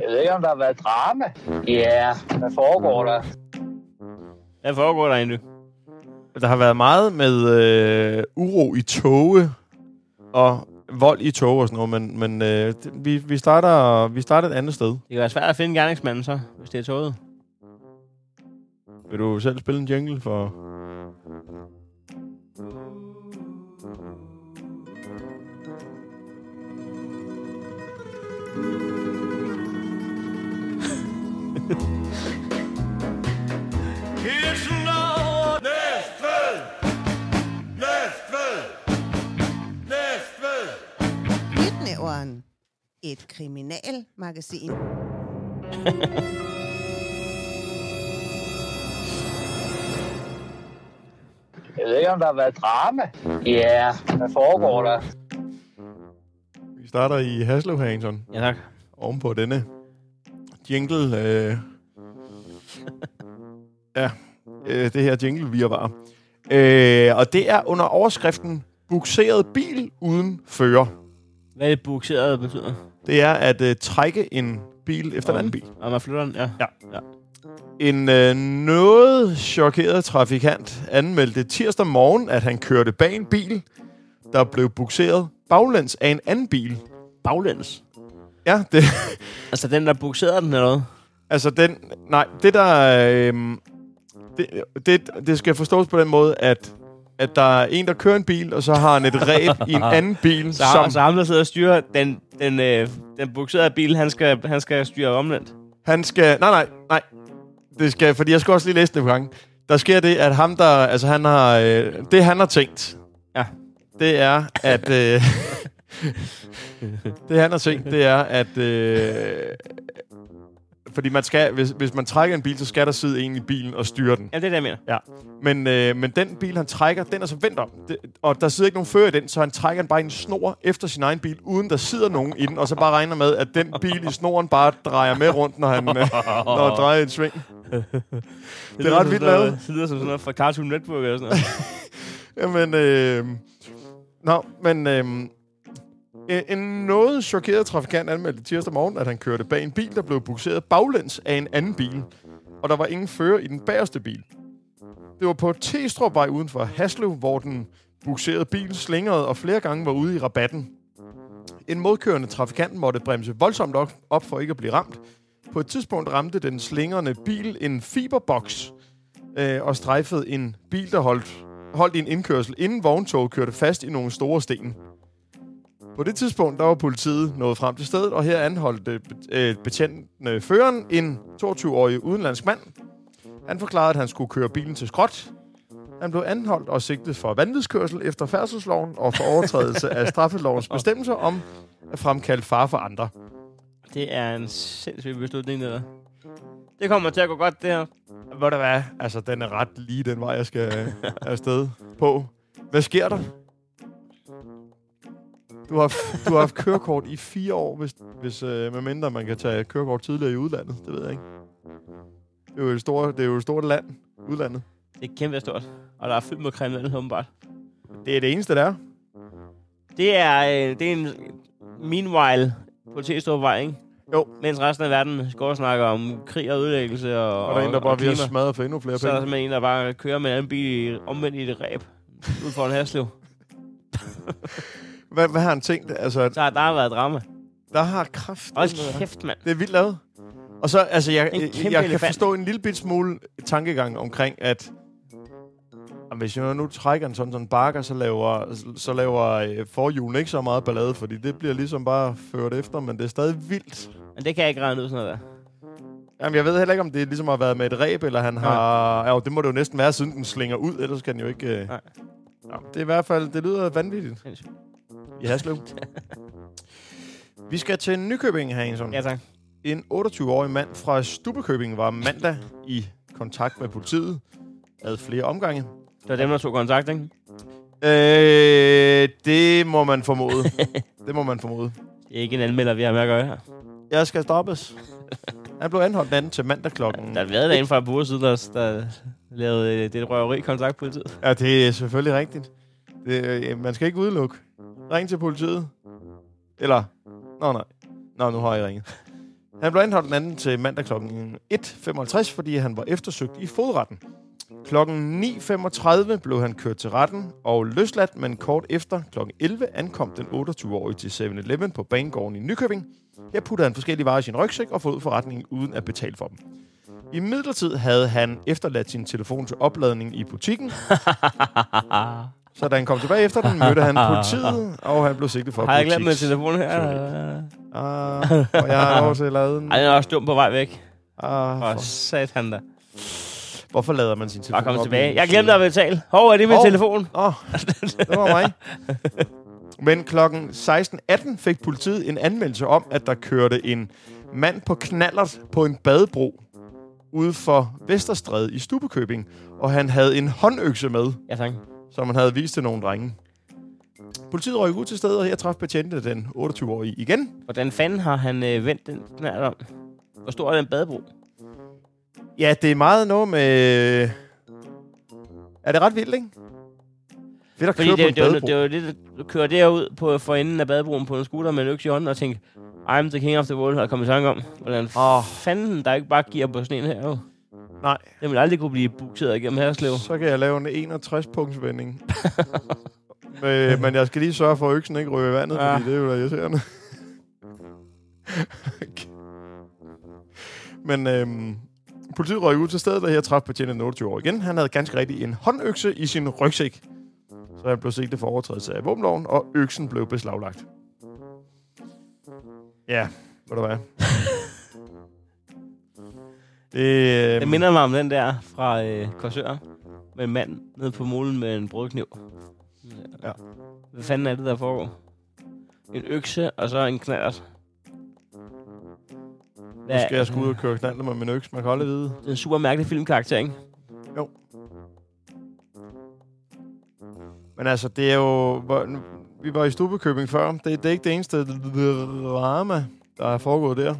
Jeg ved ikke, om der har været drama. Ja, yeah. hvad foregår der? Hvad foregår der egentlig? Der har været meget med øh, uro i toge og vold i tog og sådan noget, men, men øh, vi, vi, starter, vi starter et andet sted. Det kan være svært at finde gerningsmanden så, hvis det er toget. Vil du selv spille en jingle for... Hilsen Knytnæveren. Et kriminalmagasin. Jeg ved ikke, om der har været drama. Ja, hvad foregår der? Vi starter i Haslev, Hanson, Ja, tak. ovenpå denne jingle. Øh, ja, øh, det her jingle virvar. Øh, og det er under overskriften Bukseret bil uden fører. Hvad er det bukseret betyder? Det er at øh, trække en bil efter en anden bil. Og man flytter den, ja. Ja. En øh, noget chokeret trafikant anmeldte tirsdag morgen, at han kørte bag en bil, der blev bukseret baglæns af en anden bil. Baglæns. Ja, det, *laughs* Altså den, der bukserede den eller noget. altså den... Nej, det der... Øh, det, det, det skal forstås på den måde, at, at der er en, der kører en bil, og så har han et ræb i en *laughs* anden bil, Så, som så ham, der sidder og styrer den, den, øh, den bukserede bil, han skal, han skal styre omvendt. han skal... Nej, nej, nej. Det skal, fordi jeg skal også lige læse det på gang. Der sker det, at ham, der... Altså, han har... Øh, det, han har tænkt, Ja. det er, at... Øh, *laughs* det, han har tænkt, det er, at... Øh, fordi man skal, hvis, hvis man trækker en bil, så skal der sidde en i bilen og styre den. Ja, det er det, jeg mener. Ja. Men, øh, men den bil, han trækker, den er så vendt om. Det, og der sidder ikke nogen fører i den, så han trækker den bare i en snor efter sin egen bil, uden der sidder nogen i den, og så bare regner med, at den bil i snoren bare drejer med rundt, når han, øh, når han drejer en sving. *laughs* Det er ret vildt lavet. Det lyder som sådan noget fra Cartoon Network eller sådan noget. *laughs* Jamen, øh, nå, men øh, Øh, en noget chokeret trafikant anmeldte tirsdag morgen, at han kørte bag en bil, der blev bukseret baglæns af en anden bil. Og der var ingen fører i den bagerste bil. Det var på Testrupvej uden for Haslev, hvor den bukserede bil slingrede og flere gange var ude i rabatten. En modkørende trafikant måtte bremse voldsomt op, op for ikke at blive ramt. På et tidspunkt ramte den slingrende bil en fiberboks øh, og strejfede en bil, der holdt, holdt i en indkørsel, inden vogntoget kørte fast i nogle store sten. På det tidspunkt, der var politiet nået frem til stedet, og her anholdt øh, bet- betjenten øh, føreren, en 22-årig udenlandsk mand. Han forklarede, at han skulle køre bilen til skrot. Han blev anholdt og sigtet for vanvidskørsel efter færdselsloven og for overtrædelse af straffelovens bestemmelser om at fremkalde far for andre. Det er en sindssyg beslutning, det der. Det kommer til at gå godt, det her. Hvor det hvad? Altså, den er ret lige den vej, jeg skal øh, afsted på. Hvad sker der? Du har, du har haft kørekort i fire år, hvis, hvis øh, medmindre man kan tage kørekort tidligere i udlandet. Det ved jeg ikke. Det er jo et stort, det er jo et stort land, udlandet. Det er kæmpe stort. Og der er fyldt med kriminelle, åbenbart. Det er det eneste, der er. Det er, øh, det er en meanwhile på Testrupvej, ikke? Jo. Mens resten af verden går og snakker om krig og ødelæggelse og, Og der er en, der bare klima. smadret for endnu flere Så er der penge. simpelthen en, der bare kører med en anden bil i- omvendt i et ræb. Ud for en Haslev. *laughs* Hvad, hvad har han tænkt? Altså, Så har der har været drama. der har kraft. Hold kæft, mand. Det er vildt lavet. Og så, altså, jeg, jeg, jeg kan forstå en lille bit smule tankegang omkring, at hvis jeg nu trækker en sådan, sådan bakker, så laver, så laver øh, forhjulen ikke så meget ballade, fordi det bliver ligesom bare ført efter, men det er stadig vildt. Men det kan jeg ikke regne ud sådan noget der. Jamen, jeg ved heller ikke, om det ligesom har været med et ræb, eller han har... Ja, det må det jo næsten være, siden den slinger ud, ellers kan den jo ikke... Øh... Nej. Ja, det er i hvert fald, det lyder vanvittigt Sindssygt. I Haslev. Vi skal til Nykøbing, Hansson. Ja, tak. En 28-årig mand fra Stubekøbing var mandag i kontakt med politiet. Havde flere omgange. Det var dem, der tog kontakt, ikke? Øh, det må man formode. *laughs* det må man formode. Det er ikke en anmelder, vi har med at gøre her. Jeg skal stoppes. Han blev anholdt natten til mandag klokken. Der har været derinde fra en burde side, der, der lavede øh, det røveri kontakt politiet. Ja, det er selvfølgelig rigtigt. Det, øh, man skal ikke udelukke. Ring til politiet. Eller... Nå, nej. Nå, nu har jeg ringet. Han blev anholdt den anden til mandag kl. 1.55, fordi han var eftersøgt i fodretten. Klokken 9.35 blev han kørt til retten og løsladt, men kort efter kl. 11 ankom den 28-årige til 7-Eleven på Banegården i Nykøbing. Her puttede han forskellige varer i sin rygsæk og forlod forretningen uden at betale for dem. I midlertid havde han efterladt sin telefon til opladning i butikken, *laughs* så da han kom tilbage efter den, mødte han politiet, og han blev sigtet for Har jeg glemt min telefon her? Ah, og jeg har at lade den. Ej, den er også dum på vej væk. Åh, for, sat han da. hvorfor lader man sin telefon Bare kom tilbage. en Jeg glemte at betale. Hov, er det min Hov. telefon? Åh, oh, det var mig. Men klokken 16.18 fik politiet en anmeldelse om, at der kørte en mand på knallert på en badebro ude for Vesterstræde i Stubekøbing, og han havde en håndøkse med, Ja, tak. Som han havde vist til nogle drenge. Politiet røg ud til stedet, og her traf betjente den 28-årige igen. Hvordan fanden har han øh, vendt den knald om? Hvor stor er den badebro? Ja, det er meget noget med... Er det ret vildt, ikke? Fedt at Fordi køre det, på en det, det, det, var lidt at kører derud på, for enden af badebroen på en scooter med en økse i hånden og tænke, I'm the king of the world, og komme i tanke om, hvordan oh. fanden der ikke bare giver på sådan en her. Jo. Nej, Den vil aldrig kunne blive bukseret igennem Herslev. så kan jeg lave en 61-punktsvending. øh, *laughs* men jeg skal lige sørge for, at øksen ikke ryger i vandet, Ja. fordi det er jo da irriterende. men øhm, politiet røg ud til stedet, og her traf betjenten 28 år igen. Han havde ganske rigtigt en håndøkse i sin rygsæk. Så han blev sigtet for overtrædelse af våbenloven, og øksen blev beslaglagt. Ja, ved du hvad? *laughs* det, øhm, Det minder mig om den der fra øh, Korsør, med en mand nede på mulen med en brødkniv. Ja. Hvad fanden er det, der foregår? En økse, og så en knallert. Nu skal jeg sgu ud og køre knaldet med min økse. Man kan aldrig vide. Det er en super mærkelig filmkarakter, ikke? Men altså, det er jo... Vi var i Stubekøbing før. Det, det er ikke det eneste drama, der er foregået der.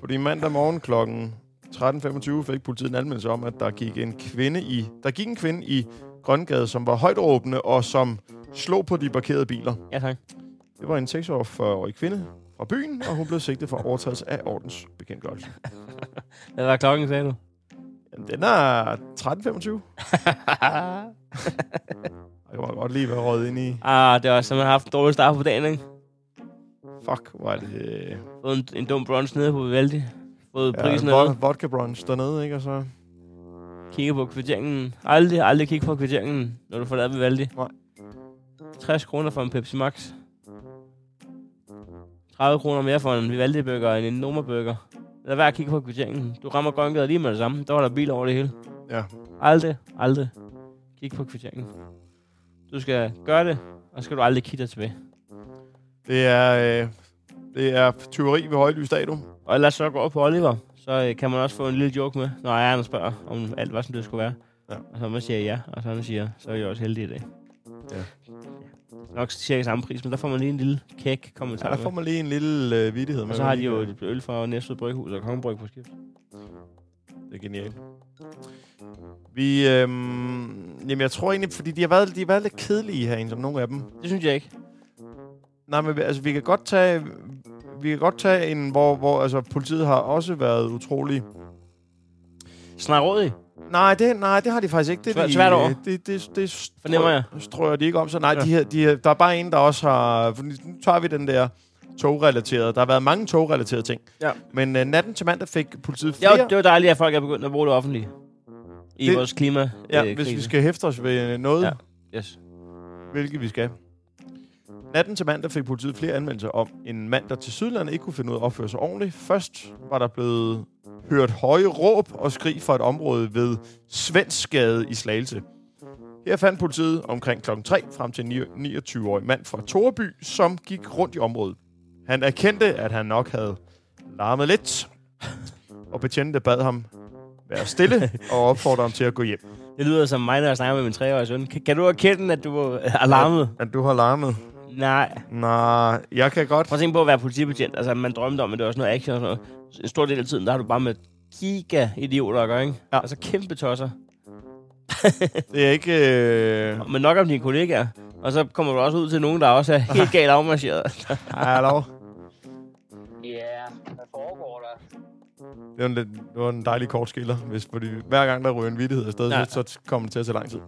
Fordi mandag morgen klokken 13.25 fik politiet en anmeldelse om, at der gik en kvinde i, der gik en kvinde i Grøngade, som var højt råbende og som slog på de parkerede biler. Ja, tak. Det var en 46-årig kvinde fra byen, og hun blev sigtet for overtrædelse af ordensbekendtgørelse. *laughs* Hvad var klokken, sagde du? Jamen, den er 13.25. Jeg kan godt lige være røget ind i. ah, det var har haft en dårlig start på dagen, ikke? Fuck, hvor er det... Fået en, en dum brunch nede på Vivaldi. Fået Ja, prisen en ned. vod- vodka brunch dernede, ikke? Og så... Kigge på kvitteringen. Aldrig, aldrig kigge på kvitteringen, når du får lavet Vivaldi. Nej. 60 kroner for en Pepsi Max. 30 kroner mere for en Vivaldi-burger end en Noma-burger. Lad være at kigge på kvitteringen. Du rammer Grøngade lige med det samme. Der var der bil over det hele. Ja. Aldrig, aldrig kig på kvitteringen. Du skal gøre det, og så skal du aldrig kigge dig tilbage. Det er, øh, det er tyveri ved højlys dato. Og ellers så går på Oliver, så øh, kan man også få en lille joke med, når ejeren spørger, om alt var, som det skulle være. Ja. Og så man siger ja, og så han siger, så er jeg også heldig i dag. Ja. Nok cirka samme pris, men der får man lige en lille kæk Ja, kommentar der får man lige en lille øh, vidighed med. Og så har de jo et øl fra Næstved Bryghus og Kongebryg på skift. Det er genialt. Vi, øhm, jamen jeg tror egentlig, fordi de har været, de har været lidt kedelige herinde, som nogle af dem. Det synes jeg ikke. Nej, men altså, vi kan godt tage, vi kan godt tage en, hvor, hvor altså, politiet har også været utrolig... Snarrådig. Nej, det, nej, det har de faktisk ikke. Det, Tvær- de, tværtover. Det, det, det strø- Fornemmer jeg. strøger de ikke om. Så nej, Ja. de her, de her, der er bare en, der også har... Nu tager vi den der togrelaterede. Der har været mange togrelaterede ting. Ja. Men uh, natten til mandag fik politiet Ja, flere... det var dejligt, at folk er begyndt at bruge det offentlige. I Det- vores klima. ja, øh, hvis vi skal hæfte os ved noget, ja. Yes. hvilket vi skal. Natten til mandag fik politiet flere anmeldelser om en mand, der til Sydlandet ikke kunne finde ud af at opføre sig ordentligt. Først var der blevet hørt høje råb og skrig fra et område ved Svenskgade i Slagelse. Her fandt politiet omkring klokken 3 frem til en 29-årig mand fra Toreby, som gik rundt i området. Han erkendte, at han nok havde larmet lidt, og betjente bad ham være stille og opfordrede ham til at gå hjem. Det lyder som mig, når jeg snakker med min treårige søn. Kan, kan du erkende, at du er alarmet? At du har larmet? Nej. Nej, jeg kan godt. Prøv at tænke på at være politibetjent. Altså, man drømte om, at det var sådan noget action og sådan noget. En stor del af tiden, der har du bare med giga idioter at gøre, ikke? Ja. Altså kæmpe tosser. Det er ikke... Øh... Men nok om dine kollegaer. Og så kommer du også ud til nogen, der også er helt galt afmarcheret. *laughs* Hallo? Ja, hvad foregår der? Det var en, lidt- det var en dejlig kort skiller, hvis, fordi hver gang der ryger en vittighed afsted, Ja. så kommer det til at tage lang tid.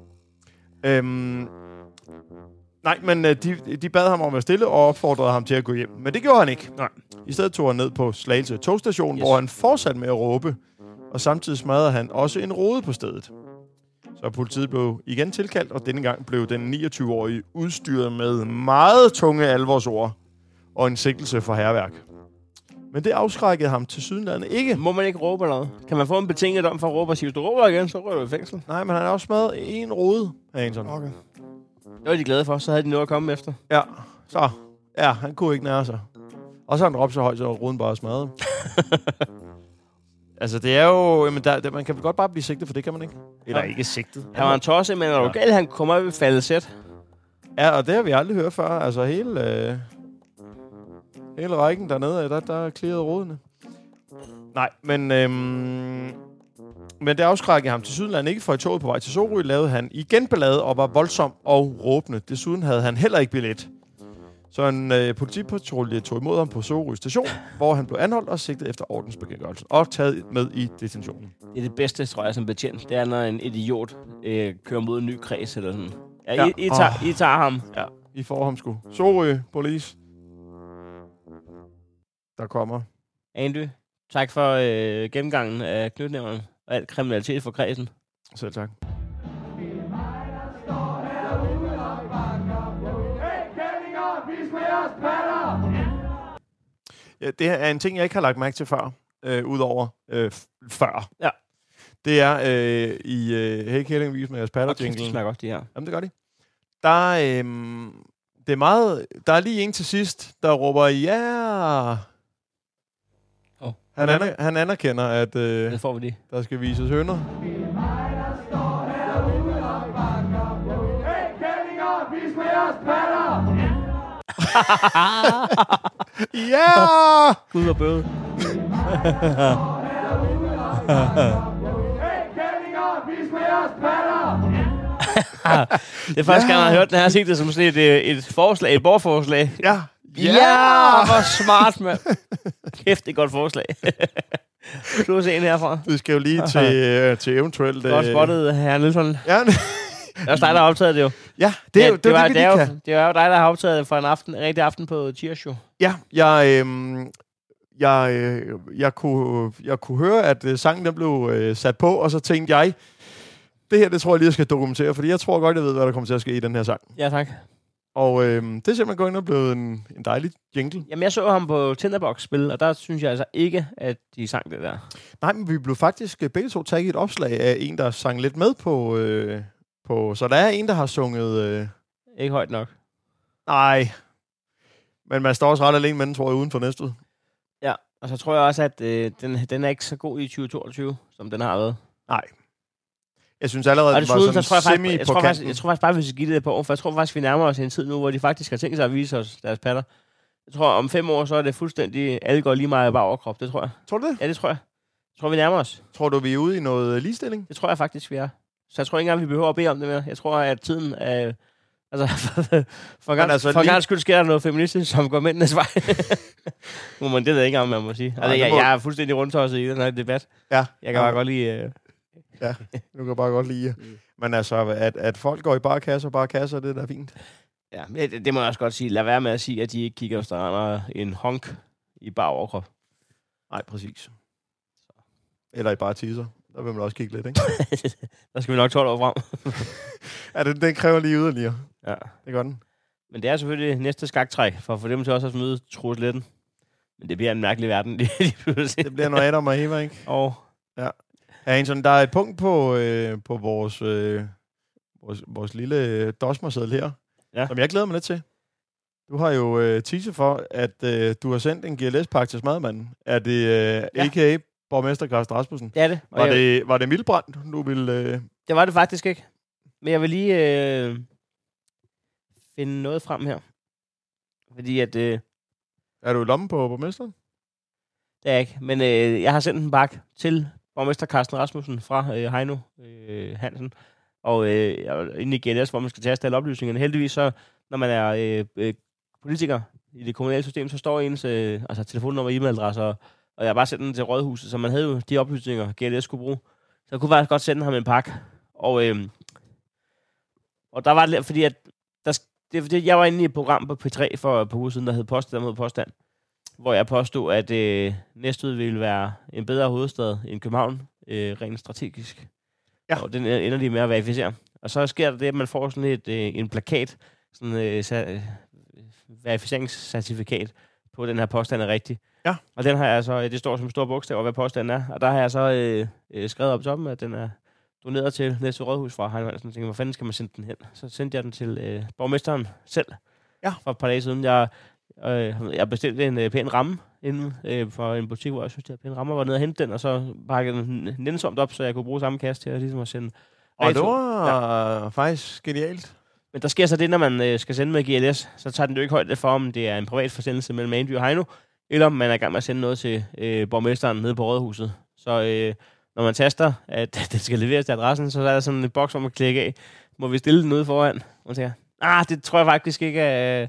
Øhm, nej, men øh, de, de bad ham om at være stille og opfordrede ham til at gå hjem. Men det gjorde han ikke. Nej. I stedet tog han ned på Slagelse togstation, Yes. hvor han fortsatte med at råbe, og samtidig smadrede han også en rode på stedet. Så politiet blev igen tilkaldt, og denne gang blev den 29-årige udstyret med meget tunge alvorsord og en sigtelse for herværk. Men det afskrækkede ham til sydenlandet ikke. Må man ikke råbe eller noget? Kan man få en betinget om for at råbe og sige, hvis du råber igen, så rører du i fængsel? Nej, men han har også smadret en rode af en sådan. Okay. Det var de glade for, så havde de noget at komme efter. Ja, så. Ja, han kunne ikke nære sig. Og så han råbt så højt, så roden bare smadret. *laughs* altså, det er jo... Jamen, der, der, man kan vel godt bare blive sigtet for det, kan man ikke? Eller Ja. ikke sigtet. Han var en tosse, men er du galt, han kommer op i faldet sæt. Ja, og det har vi aldrig hørt før. Altså, hele... Øh, hele rækken dernede, der, der er clearet rådene. Nej, men... Øhm, men det afskrækkede ham til Sydland ikke, for i toget på vej til Sorø lavede han igen ballade og var voldsom og råbende. Desuden havde han heller ikke billet. Så en øh, politipatrulje tog imod ham på Sorø station, hvor han blev anholdt og sigtet efter ordensbekendtgørelsen og taget med i detentionen. Det er det bedste, tror jeg, som betjent. Det er, når en idiot øh, kører mod en ny kreds eller sådan. Ja, Ja. I, I, tager, I tager ham. Ja, I får ham sgu. Sorø, police. Der kommer. Andy, tak for øh, gennemgangen af knytnævnerne og alt kriminalitet for kredsen. Selv tak. Ja, det er en ting, jeg ikke har lagt mærke til før, øh, udover øh, før. Ja. Det er øh, i øh, Hey Kælling, vis med jeres patter Og kæft, det smager godt, de her. Jamen, det gør de. Der, øh, det er meget, der er lige en til sidst, der råber, ja! Åh. Han, aner, han anerkender, at øh, Det får vi lige. der skal vises hønder. ja! *laughs* Gud og bøde. *laughs* det er første gang, jeg har hørt den her set det som sådan et, øh, et forslag, et borgerforslag. Ja! Ja, hvor smart, mand. *laughs* Kæft, det er et godt forslag. *laughs* Plus en herfra. Vi skal jo lige *laughs* til, øh, til eventuelt... Godt spottet, herre Nielsen. Ja, Det er også dig, der har optaget det jo. ja, det er Ja, jo det, er var, det, vi det, er jo, kan. det er jo dig, der har optaget det for en aften, en rigtig aften på Tirshow. Ja, jeg, øhm, jeg, øh, jeg, kunne, jeg kunne høre, at øh, sangen den blev øh, sat på, og så tænkte jeg, det her, det tror jeg lige, jeg skal dokumentere, fordi jeg tror godt, jeg ved, hvad der kommer til at ske i den her sang. Ja, tak. Og øh, det er simpelthen gået ind og blevet en, en dejlig jingle. Jamen, jeg så ham på Tinderbox spil, og der synes jeg altså ikke, at de sang det der. Nej, men vi blev faktisk øh, begge to taget i et opslag af en, der sang lidt med på... Øh, på så der er en, der har sunget... Øh, Ikke højt nok. nej, men man står også ret alene med den, tror jeg, uden for næstved. Ja, og så tror jeg også, at øh, den, den er ikke så god i 2022, som den har været. Nej. Jeg synes allerede, Og den var sådan så tror jeg, semi jeg, tror faktisk, jeg tror faktisk bare, hvis vi giver det et par år, for jeg tror faktisk, vi nærmer os en tid nu, hvor de faktisk har tænkt sig at vise os deres patter. Jeg tror, om fem år, så er det fuldstændig, alle går lige meget bare overkrop. Det tror jeg. Tror du det? Ja, det tror jeg. Jeg tror, vi nærmer os. Tror du, vi er ude i noget ligestilling? Det tror jeg faktisk, vi er. Så jeg tror ikke engang, vi behøver at bede om det mere. Jeg tror, at tiden er... Altså, *laughs* for, gang, altså for lige- gang skyld sker der noget feministisk, *laughs* som går mændenes vej. *laughs* Må man, det ved jeg ikke, om man må sige. Altså, det jeg, jeg er fuldstændig rundtosset i den her debat. Ja. Jeg kan bare godt lide... Øh, Du kan bare godt lide. Mm. Men altså, at, at folk går i bare kasser og bare kasser, det er da fint. ja, det, det, må jeg også godt sige. Lad være med at sige, at de ikke kigger, hvis der render en honk i bare overkrop. Nej, præcis. Eller i bare teaser. Der vil man også kigge lidt, ikke? *laughs* der skal vi nok 12 år frem. *laughs* ja, den, den kræver lige yderligere. Ja. Det gør den. Men det er selvfølgelig næste skagtræk, for at få dem til også at møde Troels Letten. Men det bliver en mærkelig verden. *laughs* lige pludselig. Det bliver noget Adam og Eva, ikke? Og Hansen, der er et punkt på, øh, på vores, øh, vores, vores lille øh, dosmerseddel her, Ja. som jeg glæder mig lidt til. Du har jo øh, teaser for, at øh, du har sendt en GLS-pakke til smadmanden. Er det øh, Ja. ja. a.k.a. borgmester Carsten Rasmussen? det er det. Var jeg, det, var det Mildbrand, du ville... Øh... det var det faktisk ikke. Men jeg vil lige øh, finde noget frem her. Fordi at... Øh, Er du i lommen på borgmesteren? det er jeg ikke. Men øh, jeg har sendt en pakke til borgmester Carsten Rasmussen fra øh, Heino øh, Hansen. Og øh, jeg er inde i GLS, hvor man skal tage alle oplysningerne. Heldigvis så, når man er øh, øh, politiker i det kommunale system, så står ens øh, altså telefonnummer, e-mailadresse og, Og jeg har bare sendt den til rådhuset, så man havde jo de oplysninger, GLS skulle bruge. Så jeg kunne faktisk godt sende ham en pakke. Og, øh, og der var det, fordi at, der, det jeg var inde i et program på P3 for et par uger siden, der hed Påstand der mod påstand, hvor jeg påstod, at øh, Næstved ville være en bedre hovedstad end København, øh, rent strategisk. Ja. Og den ender de med at verificere. Og så sker der det, at man får sådan et, øh, en plakat, sådan øh, sa- øh, verificeringscertifikat på, den her påstand er rigtig. Ja. Og den har jeg så, det står som stor bogstav, hvad påstanden er. Og der har jeg så øh, øh, skrevet op toppen, at den er doneret til Næste Rådhus fra Heino Hansen. Jeg tænkte, hvor fanden skal man sende den hen? Så sendte jeg den til øh, borgmesteren selv. Ja. For et par dage siden. Jeg, øh, jeg bestilte en øh, pæn ramme inden øh, for en butik, hvor jeg synes, det er pæn ramme. Jeg var nede og hente den, og så pakkede den nænsomt op, så jeg kunne bruge samme kasse til at, ligesom at sende Og det Reto. var ja. faktisk genialt. men der sker så det, når man øh, skal sende med GLS, så tager den jo ikke højde for, om det er en privat forsendelse mellem Andy og Heino, eller om man er i gang med at sende noget til øh, borgmesteren nede på Rådhuset. Så øh, når man taster, at *laughs* det skal leveres til adressen, så er der sådan en boks, hvor man klikker af. Må vi stille den ude foran? Og man tænker, ah, det tror jeg faktisk ikke er... Øh,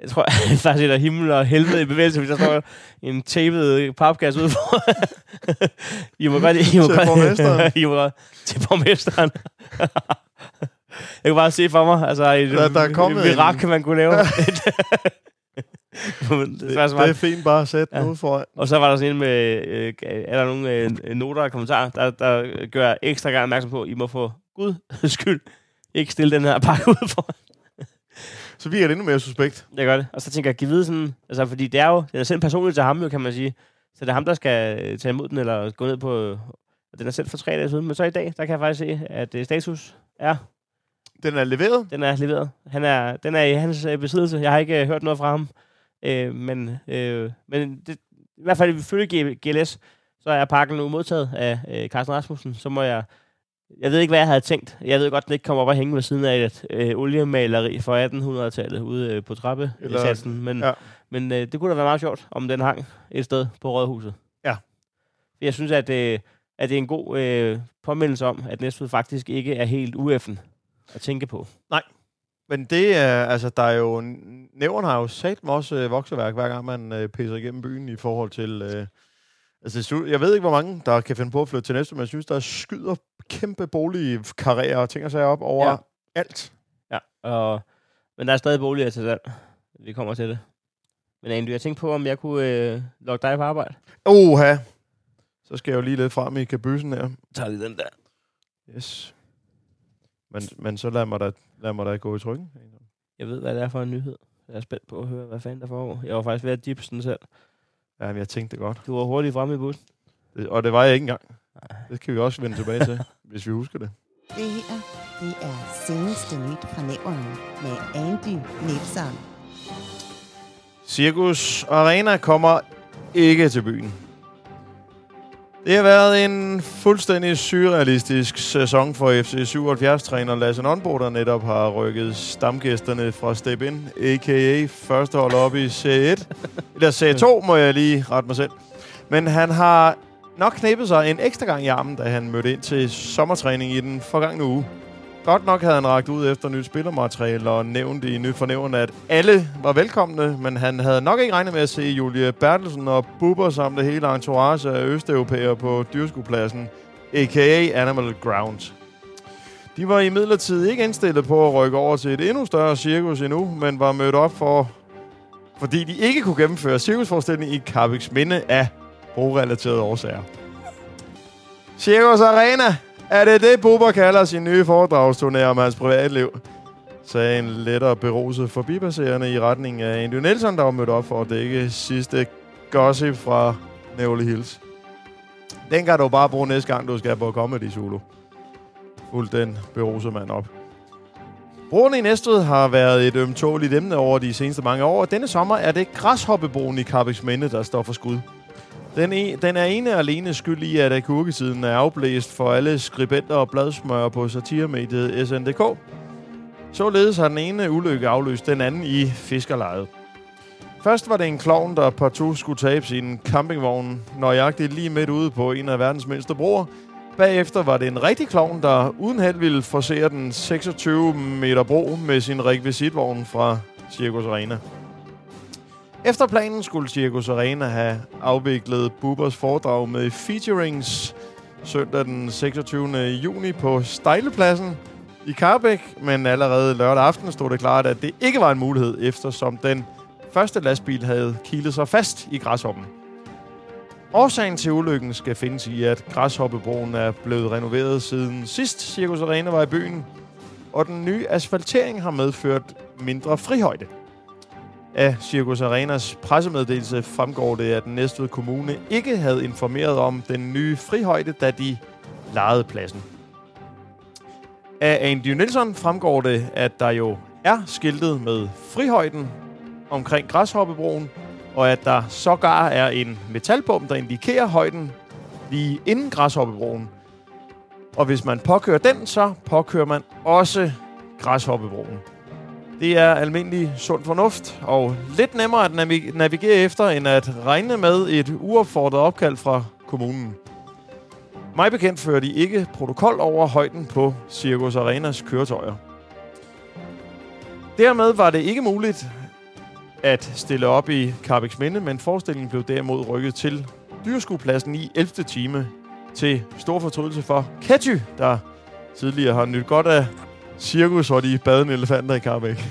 jeg tror *laughs* faktisk, det er himmel og helvede i bevægelse, hvis der står en tapet papkasse ude foran. *laughs* I må godt... I må Til godt, borgmesteren. *laughs* I må godt til borgmesteren. Jeg kan bare se for mig, altså et, Der- der er kommet et mirakel, en- man kunne lave. Det, Det, det er fint bare at sætte Ja. ud foran. Og så var der sådan en med, øh, er der nogle øh, noter og kommentarer, der, der gør ekstra gang opmærksom på, at I må få Gud skyld ikke stille den her pakke ud for. Så virker det endnu mere suspekt. Jeg gør det. Og så tænker jeg, giv vide sådan, altså fordi det er jo, den er sendt personligt til ham jo, kan man sige. Så det er ham, der skal øh, tage imod den, eller gå ned på, og den er sendt for tre dage siden. Men så i dag, der kan jeg faktisk se, at øh, status er, Den er leveret. den er leveret. Han er, den er i hans øh, besiddelse. Jeg har ikke hørt noget fra ham. Øh, men øh, men det, i hvert fald ifølge GLS, så er pakken nu modtaget af øh, Carsten Rasmussen. Så må jeg... Jeg ved ikke, hvad jeg havde tænkt. Jeg ved godt, at den ikke kommer op og hænge ved siden af et øh, oliemaleri fra 1800-tallet ude øh, på trappesatsen. Men, ja. men øh, det kunne da være meget sjovt, om den hang et sted på Rådhuset. Ja. Jeg synes, at, øh, at det er en god øh, påmindelse om, at Næstved faktisk ikke er helt ueffen at tænke på. Men det er, altså, der er jo... Nævren har jo sat også øh, vokseværk, hver gang man øh, pisser igennem byen i forhold til... Øh, altså, jeg ved ikke, hvor mange, der kan finde på at flytte til næste, men jeg synes, der skyder kæmpe bolige karrierer og ting og sager op over Ja. alt. Ja, og, men der er stadig boliger til salg. Vi kommer til det. Men Andy, jeg tænkte på, om jeg kunne øh, lokke dig på arbejde. Oha! Så skal jeg jo lige lidt frem i kabysen her. Tag lige den der. Yes. Men, men så lad mig, da, lad mig da gå i trykken. Jeg ved, hvad det er for en nyhed. Jeg er spændt på at høre, hvad fanden der foregår. Jeg var faktisk ved at dipse den selv. Ja, men jeg tænkte det godt. Du var hurtigt fremme i bussen. Det, og det var jeg ikke engang. Det kan vi også vende tilbage til, *laughs* hvis vi husker det. Det her, det er seneste nyt fra nævren med Andy Nielsen. Cirkus Arena kommer ikke til byen. Det har været en fuldstændig surrealistisk sæson for FC 77-træner Lasse Nonbo, der netop har rykket stamgæsterne fra Step In, a.k.a. første hold op i C1. Eller C2, må jeg lige rette mig selv. Men han har nok knippet sig en ekstra gang i armen, da han mødte ind til sommertræning i den forgangne uge. Godt nok havde han ragt ud efter nyt spillermateriale og nævnt i nyt fornævnt, at alle var velkomne, men han havde nok ikke regnet med at se Julie Bertelsen og Bubber samt det hele entourage af østeuropæere på dyrskuepladsen, a.k.a. Animal Ground. De var i midlertid ikke indstillet på at rykke over til et endnu større cirkus endnu, men var mødt op for, fordi de ikke kunne gennemføre cirkusforestilling i Carbex Minde af brugrelaterede årsager. Cirkus Arena er det det, Bubber kalder sin nye foredragsturné om hans privatliv? Sagde en lettere beruset forbipasserende i retning af Andy Nielsen, der var mødt op for at dække sidste gossip fra Neville Hills. Den kan du bare bruge næste gang, du skal på Comedy Zulu. Fuld den beruset mand op. Broen i Næstved har været et ømtåligt emne over de seneste mange år, og denne sommer er det græshoppebroen i Carbex Minde, der står for skud. Den, e, den er ene og alene skyld i, at agurkesiden er afblæst for alle skribenter og bladsmører på satiremediet SNDK. Således har den ene ulykke afløst den anden i fiskerlejet. Først var det en klovn, der partout skulle tabe sin campingvogn, nøjagtigt lige midt ude på en af verdens mindste broer. Bagefter var det en rigtig klovn, der uden held ville forsere den 26 meter bro med sin rekvisitvogn fra Circus Arena. Efter planen skulle Circus Arena have afviklet Bubbers foredrag med featurings søndag den 26. juni på Stejlepladsen i Karbæk, men allerede lørdag aften stod det klart, at det ikke var en mulighed, eftersom den første lastbil havde kilet sig fast i græshoppen. Årsagen til ulykken skal findes i, at Græshoppebroen er blevet renoveret siden sidst Circus Arena var i byen, og den nye asfaltering har medført mindre frihøjde. Af Circus Arenas pressemeddelelse fremgår det, at Næstved Kommune ikke havde informeret om den nye frihøjde, da de lejede pladsen. Af Andy Nielsen fremgår det, at der jo er skiltet med frihøjden omkring Græshoppebroen, og at der sågar er en metalbom, der indikerer højden lige inden Græshoppebroen. Og hvis man påkører den, så påkører man også Græshoppebroen. Det er almindelig sund fornuft, og lidt nemmere at navi- navigere efter, end at regne med et uopfordret opkald fra kommunen. Mig bekendt fører de ikke protokol over højden på Circus Arenas køretøjer. Dermed var det ikke muligt at stille op i Carbex Minde, men forestillingen blev derimod rykket til dyreskuepladsen i 11. time til stor fortrydelse for Ketty, der tidligere har nyt godt af cirkus hvor de badende elefanter i Karbæk.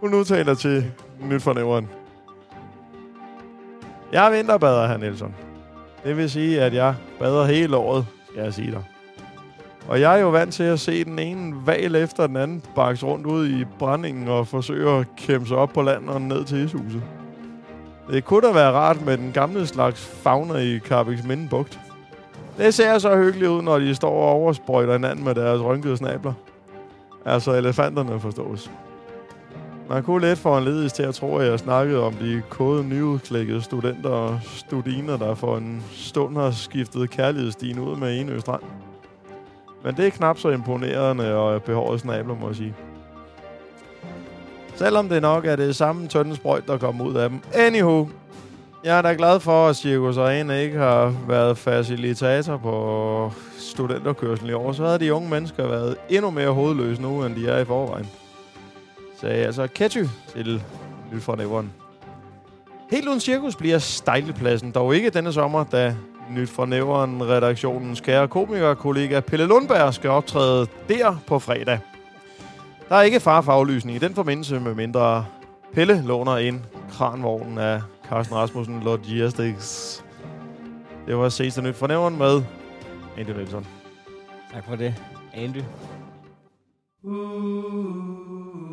Hun udtaler til nyt fornævren. Jeg er vinterbader, herr Nielsen. Det vil sige, at jeg bader hele året, skal jeg sige dig. Og jeg er jo vant til at se den ene val efter den anden bakse rundt ud i brændingen og forsøge at kæmpe sig op på land og ned til ishuset. Det kunne da være rart med den gamle slags fauna i Carbex Minde Bugt. Det ser så hyggeligt ud, når de står og oversprøjter hinanden med deres rynkede snabler. Altså elefanterne forstås. Man kunne lidt for en ledes til at tro, at jeg snakkede om de kode nyudklækkede studenter og studiner, der for en stund har skiftet kærlighedsstien ud med en Strand. Men det er knap så imponerende og behåret snabler, må jeg sige. Selvom det nok er det samme tynde sprøjt, der kommer ud af dem. Anywho, jeg er da glad for, at Cirkus Arena ikke har været facilitator på studenterkørsel i år. Så havde de unge mennesker været endnu mere hovedløse nu, end de er i forvejen. Sagde altså Ketchy til nyt for Nævren. Helt uden cirkus bliver Stejlepladsen dog ikke denne sommer, da Nyt fra Nævren redaktionens kære komikerkollega Pelle Lundberg skal optræde der på fredag. Der er ikke far for aflysning i den forbindelse, med mindre Pelle låner en kranvognen af Carsten Rasmussen Logistics. Det var ses nyt fra Nævren med Andy Nielsen. Tak for det, Andy. Hilsen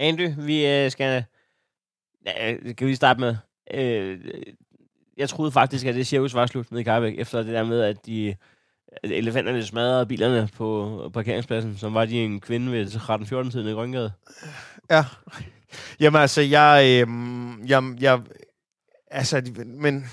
Andy, vi øh, skal... Ja, øh, kan vi starte med. Øh, jeg troede faktisk, at det cirkus var slut nede i Karbæk, efter det der med, at de at elefanterne smadrede bilerne på parkeringspladsen, som var de en kvinde ved 13-14-tiden i Grøngade. Ja. Jamen altså, jeg... Øh, jeg, jeg altså, de- men...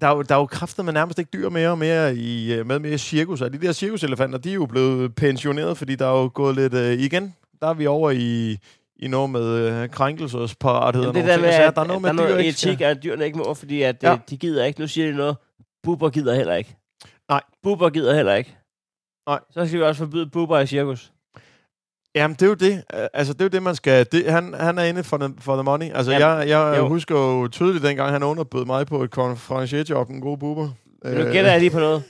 Der er, jo, der er jo kræfter med nærmest ikke dyr mere og mere i, øh, med mere cirkus. Og de der cirkuselefanter, de er jo blevet pensioneret, fordi der er jo gået lidt øh, igen. Der er vi over i, i noget med øh, krænkelsesparathed. Jamen, det der ting med, sager. at der er noget med der er noget etik, at dyrene ikke må, fordi at, Ja. ja. de gider ikke. Nu siger de noget. Buber gider heller ikke. Nej. Buber gider heller ikke. Nej. Så skal vi også forbyde buber i cirkus. Jamen, det er jo det. Øh, Altså, det er jo det, man skal... Det, han, han er inde for the, for the money. Altså, Jamen, jeg, jeg jo. husker jo tydeligt dengang, han underbød mig på et konferencierjob, den gode buber. Men nu gætter jeg lige på noget.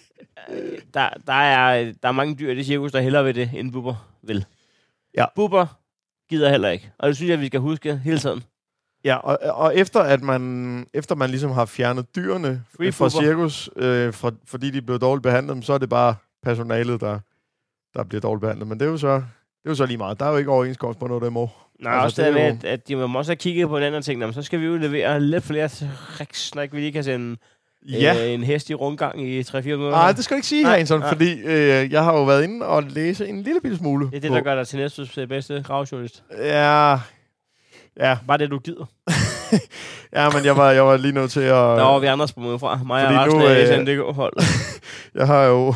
Øh, Der, der, er, der er mange dyr i det cirkus, der hellere vil det, end buber vil. Ja. Buber gider heller ikke. Og det synes jeg, vi skal huske hele tiden. Ja, og, og efter at man, efter man ligesom har fjernet dyrene Free fra buber. cirkus, øh, fra, fordi de blev dårligt behandlet, så er det bare personalet, der, der bliver dårligt behandlet. Men det er jo så, det er jo så lige meget. Der er jo ikke overenskomst på noget, der må. Nej, Altså, også det det er med, jo- at, at de må også have kigget på en anden ting. Jamen, så skal vi jo levere lidt flere tricks, når ikke vi lige kan sende Ja. øh, en hest i rundgang i 3-4 minutter. Nej, det skal du ikke sige, Nej, Hansen, nej. fordi øh, jeg har jo været inde og læse en lille bitte smule. Det er det, på- der gør dig til næstes øh, bedste gravjournalist. Ja, ja, Bare det, du gider. *laughs* ja, men jeg var, jeg var lige nødt til at... Der var vi andre sprunget fra. Mig og resten nu, af øh, SNDK-hold. *laughs* Jeg har jo,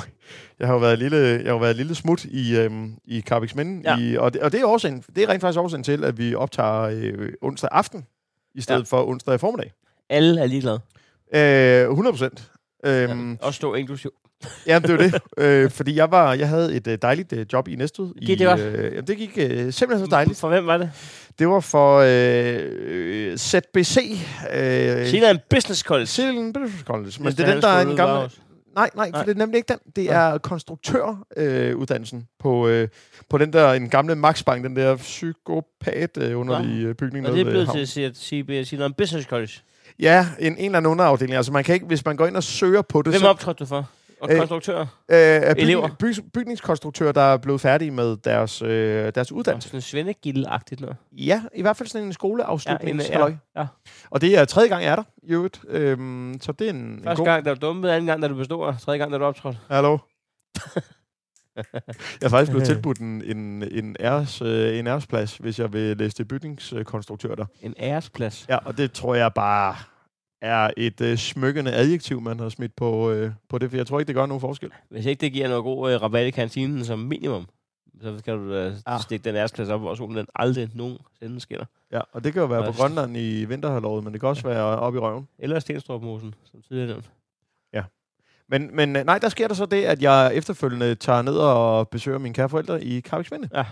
Jeg har jo været lille, jeg har været lille smut i, øhm, i Carpixminde, Ja. i, og, det, og det, er årsagen, det er rent faktisk årsagen til, at vi optager øh, onsdag aften, i stedet Ja. ja. for onsdag formiddag. Alle er ligeglade. Øh, 100 procent. Øhm, Ja. Også stå inklusiv. Ja, det var det. *laughs* øh, fordi jeg var, jeg havde et øh, dejligt øh, job i Næstved. i, Gik det godt? Øh, jamen, det gik øh, simpelthen så dejligt. For hvem var det? Det var for øh, øh, ZBC. Øh, Sina en business college. Zealand Business College. Men det er den, der er en ved Aarhus. Nej, nej, for Nej. det er nemlig ikke den. Det er konstruktøruddannelsen øh, uddannelsen på, øh, på den der en gamle Maxbank, den der psykopat øh, underlige øh, bygning. Og det er blevet til at sige Sina en business college. Ja, en, en eller anden underafdeling. Altså man kan ikke, hvis man går ind og søger på det, Hvem så optrådte du for? Og Øh, konstruktør? øh, er elever? byg, bygningskonstruktører, der er blevet færdige med deres, øh, deres uddannelse. Sådan svendegilde-agtigt noget. Ja, i hvert fald sådan en skoleafslutning. Ja, en- ja, ja. Og det er tredje gang, jeg er der, i øvrigt. Øhm, så det er en, en Første god... gang, da du dumpede, anden gang, da du bestod, og tredje gang, da du optrådte. Hallo? *laughs* *laughs* jeg er faktisk blevet tilbudt en, en, en, æres, øh, en æresplads, hvis jeg vil læse til bygningskonstruktør der. En æresplads. Ja, og det tror jeg bare er et øh, smykkende adjektiv, man har smidt på, øh, på det, for jeg tror ikke, det gør nogen forskel. Hvis ikke det giver noget god øh, rabat i kantinen som minimum, så kan du da Ah. stikke den æresplads op, hvor solen den aldrig nogensinde skinner. Ja, og det kan jo være på Nice. Grønland i vinterhalvåret, men det kan også være oppe i røven. Eller Stenstrup-mosen, som tidligere nævnt. Men, men øh, nej, der sker der så det, at jeg efterfølgende tager ned og besøger mine kære forældre i Karviksminde. Ja.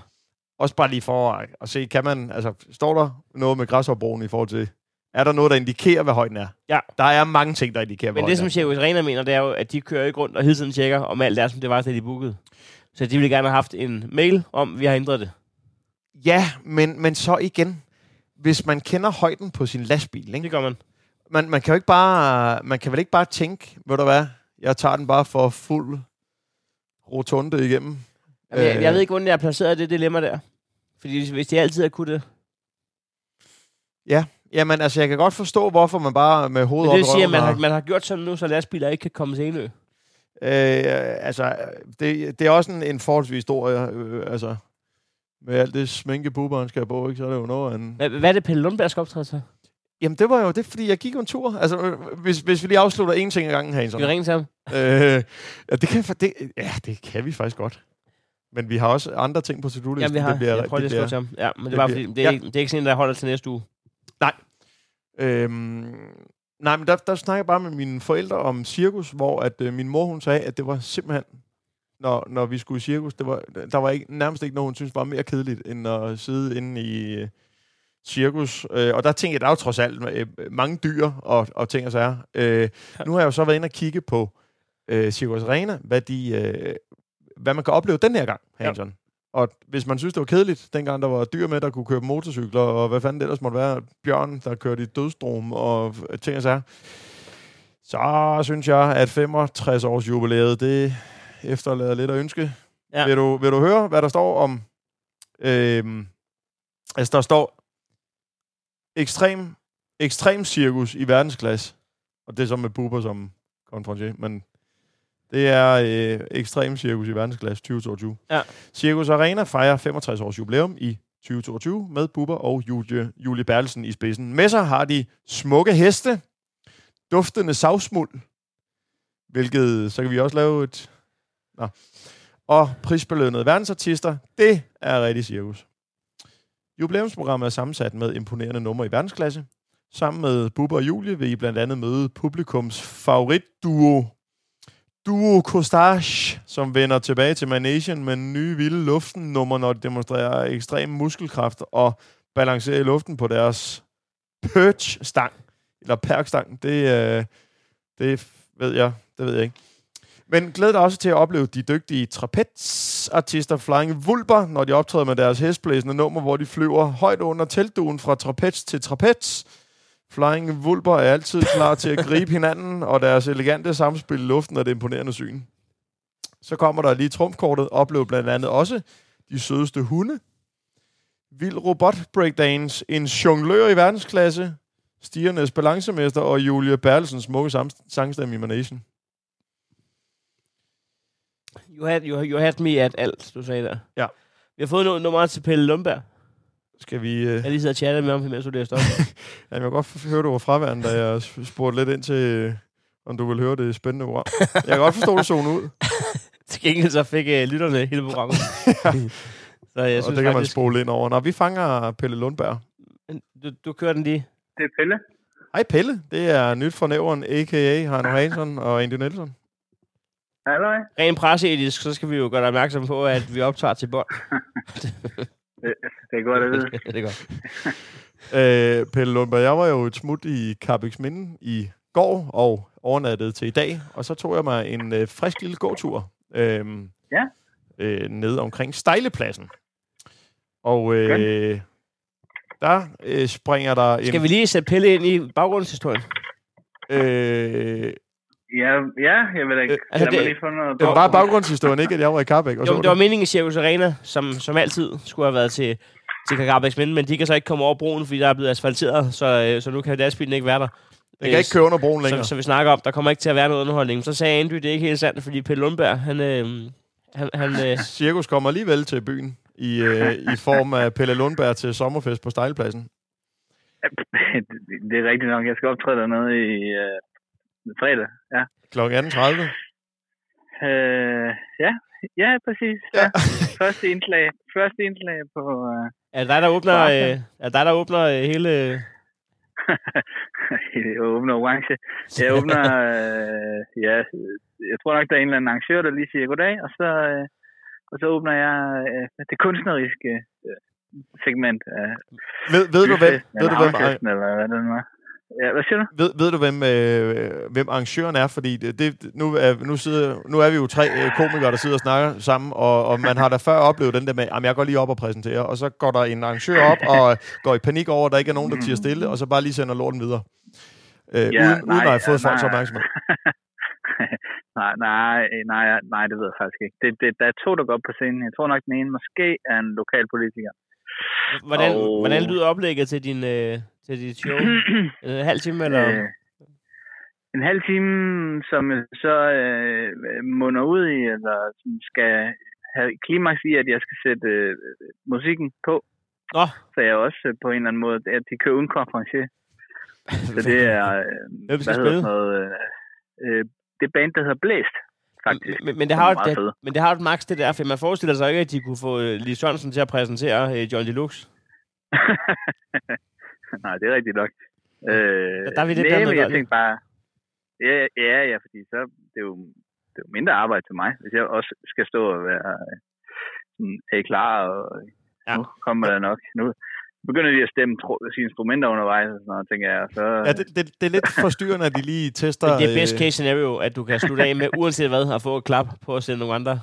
Også bare lige for at, at se, kan man, altså, står der noget med græsopbroen i forhold til, er der noget, der indikerer, hvad højden er? Ja. Der er mange ting, der indikerer, hvad Men det, som Circus Arena mener, det er jo, at de kører ikke rundt og hele tiden tjekker, om alt er, som det var, da de bookede. Så de ville gerne have haft en mail om, vi har ændret det. Ja, men, men så igen, hvis man kender højden på sin lastbil, ikke? Det gør man. Man, man kan jo ikke bare, man kan vel ikke bare tænke, ved du hvad, jeg tager den bare for fuld rotunde igennem. Jamen, jeg, Øh. jeg ved ikke, hvordan jeg har placeret det dilemma der. Fordi hvis- hvis de altid har kunnet det. Jamen, altså, jeg kan godt forstå, hvorfor man bare med hovedet Men op det i vil sige, at man har- man har gjort sådan nu, så lastbiler ikke kan komme til Enø. Øh, altså, det, det er også en, en forholdsvis stor, øh, altså, med alt det sminke, buberen skal på, ikke, så er det jo noget en... Hvad, hvad er det, Pelle Lundberg skal optræde til? Jamen, det var jo det, fordi jeg gik en tur. Altså, øh, hvis, hvis vi lige afslutter en ting ad gangen, Skal Hansen. vi ringe ham? Øh, ja, det kan, det, ja, det kan vi faktisk godt. Men vi har også andre ting på to-do-listen. Jamen, vi har. Det bliver, jeg prøver lige at skrive til. Ja, men det, det var, bliver- fordi, det, er ja. ikke, det er ikke sådan en, der holder til næste uge. øhm, nej, men der, der snakker jeg bare med mine forældre om cirkus, hvor at øh, min mor, hun sagde, at det var simpelthen, når, når vi skulle i cirkus, det var, der var ikke, nærmest ikke noget, hun synes var mere kedeligt, end at sidde inde i øh, cirkus. Øh, og der tænkte jeg, der er jo trods alt øh, mange dyr og, og ting og sager. Øh, nu har jeg jo så været inde og kigge på øh, Cirkus Arena, hvad, de, øh, hvad man kan opleve den her gang, Hansen. Ja. Og hvis man synes, det var kedeligt, dengang der var dyr med, der kunne køre motorcykler, og hvad fanden det ellers måtte være, bjørn, der kørte i dødstrom, og ting og sager, så synes jeg, at 65 års jubilæet, det efterlader lidt at ønske. Ja. Vil, du, vil du høre, hvad der står om... Øhm, altså, der står ekstrem, ekstrem cirkus i verdensklasse. Og det er så med Buber som konferencier, men det er øh, ekstrem cirkus i verdensklasse 2022. Ja. Cirkus Arena fejrer 65 års jubilæum i 2022 med Bubber og Julie, Julie Bertelsen i spidsen. Med sig har de smukke heste, duftende savsmuld, hvilket så kan vi også lave et... Nå. Og prisbelønnede verdensartister. Det er rigtig cirkus. Jubilæumsprogrammet er sammensat med imponerende numre i verdensklasse. Sammen med Bubber og Julie vil I blandt andet møde publikums favoritduo, Duo Costage, som vender tilbage til Manation med nye vilde luften nummer, når de demonstrerer ekstrem muskelkraft og balancerer i luften på deres perch-stang, eller perkstang. Det, øh, det ved jeg, det ved jeg ikke. Men glæd dig også til at opleve de dygtige trapezartister Flying Vulper, når de optræder med deres hestblæsende nummer, hvor de flyver højt under teltduen fra trapez til trapez. Flying Vulper er altid klar til at gribe *laughs* hinanden, og deres elegante samspil i luften er det imponerende syn. Så kommer der lige trumfkortet. Oplev blandt andet også de sødeste hunde. Vild robot breakdance. En jonglør i verdensklasse. Stigernes balancemester og Julie Bertelsens smukke sangstemme i Manation. You had, you, you had me at alt, du sagde der. Ja. Vi har fået noget nummer til Pelle Lundberg. Skal vi... Øh... Jeg lige sidder og chatter med ham, mens du læste op. *laughs* Ja, jeg kan godt høre, du var fraværende, da jeg spurgte lidt ind til, øh, om du vil høre det spændende program. *laughs* Jeg kan godt forstå, du zone ud. *laughs* Til gengæld så fik uh, lytterne hele programmet. så jeg og synes det kan man spole ind over. Nå, vi fanger Pelle Lundberg. du, du kører den lige. Det er Pelle. Hej Pelle, det er nyt fra nævren, a.k.a. Heino Hansson og Andy Nielsen. Hallo. Rent presseetisk, så skal vi jo gøre dig opmærksom på, at vi optager til bånd. *laughs* Det, det er godt at vide. *laughs* det er godt. *laughs* Øh, Pelle Lundberg, jeg var jo et smut i Carbex Minde i går og overnattede til i dag, og så tog jeg mig en øh, frisk lille gåtur øh, Ja. øh, ned omkring Stejlepladsen. Og øh, der øh, springer der en... Skal vi lige sætte Pelle ind i baggrundshistorien? Øh, Ja, ja, jeg ved da ikke. Øh, altså, det- lige få noget det var bare baggrundshistorien, ikke? At jeg var i Carbex. Og Jo, så det var meningen i Circus Arena, som, som altid skulle have været til, til Kakabex Men, men de kan så ikke komme over broen, fordi der er blevet asfalteret, så, øh, så nu kan lastbilen ikke være der. Jeg kan ikke køre under broen længere. så, så vi snakker om, der kommer ikke til at være noget underholdning. Så sagde Andy, det er ikke helt sandt, fordi Pelle Lundberg, han, øh, han, han øh, *laughs* Cirkus kommer alligevel til byen i, øh, i form af Pelle Lundberg til sommerfest på Stejlepladsen. *laughs* det er rigtigt nok. Jeg skal optræde dernede i øh, fredag. Ja. Kl. 18.30. Øh, ja, ja, præcis. Ja. Første indslag. Første indslag på... Øh, er det dig, der åbner, øh, er dig, der åbner øh, hele... *laughs* jeg åbner orange. Jeg åbner... Øh, ja, jeg tror nok, der er en eller anden arrangør, der lige siger goddag, og så, øh, og så åbner jeg øh, det kunstneriske øh, segment af Ved, ved du, hvem, ved, du, hvem, eller hvad det nu er. Ja, hvad siger du? ved, ved du, hvem, øh, hvem arrangøren er? Fordi det, det, nu, er, nu, sidder, nu er vi jo tre øh, komikere, der sidder og snakker sammen, og, og man har da før oplevet den der med, at jeg går lige op og præsenterer, og så går der en arrangør op og går i panik over, at der ikke er nogen, der tiger stille, og så bare lige sender lorten videre. Øh, ja, uden, uden at have fået folks opmærksomhed. *laughs* nej, nej, nej, nej, det ved jeg faktisk ikke. Det, det, der er to, der går op på scenen. Jeg tror nok, den ene måske er en lokal politiker. Hvordan, Og- hvordan lyder oplægget til, din, øh, til dit show? *clears throat* En halv time, eller? Øh, en halv time, som så øh, munder ud i, eller som skal have klimaks i, at jeg skal sætte øh, musikken på. Nå, Så jeg også øh, på en eller anden måde, at de kører uden konferencier. *laughs* Så det er, øh, Hvem skal hvad hedder noget, øh, øh, det band, der hedder Blæst, faktisk. men, men, det har jo, det, men det har jo et max det der, for man forestiller sig ikke, at de kunne få øh, Lis Sørensen til at præsentere øh, John Deluxe. *laughs* *laughs* Nej, det er rigtigt nok. Øh, Der- der er vi lidt nej, men jeg tænkte bare, ja, ja, ja, fordi så det er jo, det er jo mindre arbejde til mig, hvis jeg også skal stå og være øh, sådan, er I klar, og Ja. ja. nu kommer der nok. Nu begynder de at stemme tro, sige instrumenter undervejs, og sådan noget, tænker jeg. Så, Ja, det, det, det er lidt *laughs* forstyrrende, at de lige tester... Men det er best øh, case scenario, at du kan slutte af med, uanset hvad, at få et klap på at sende nogle andre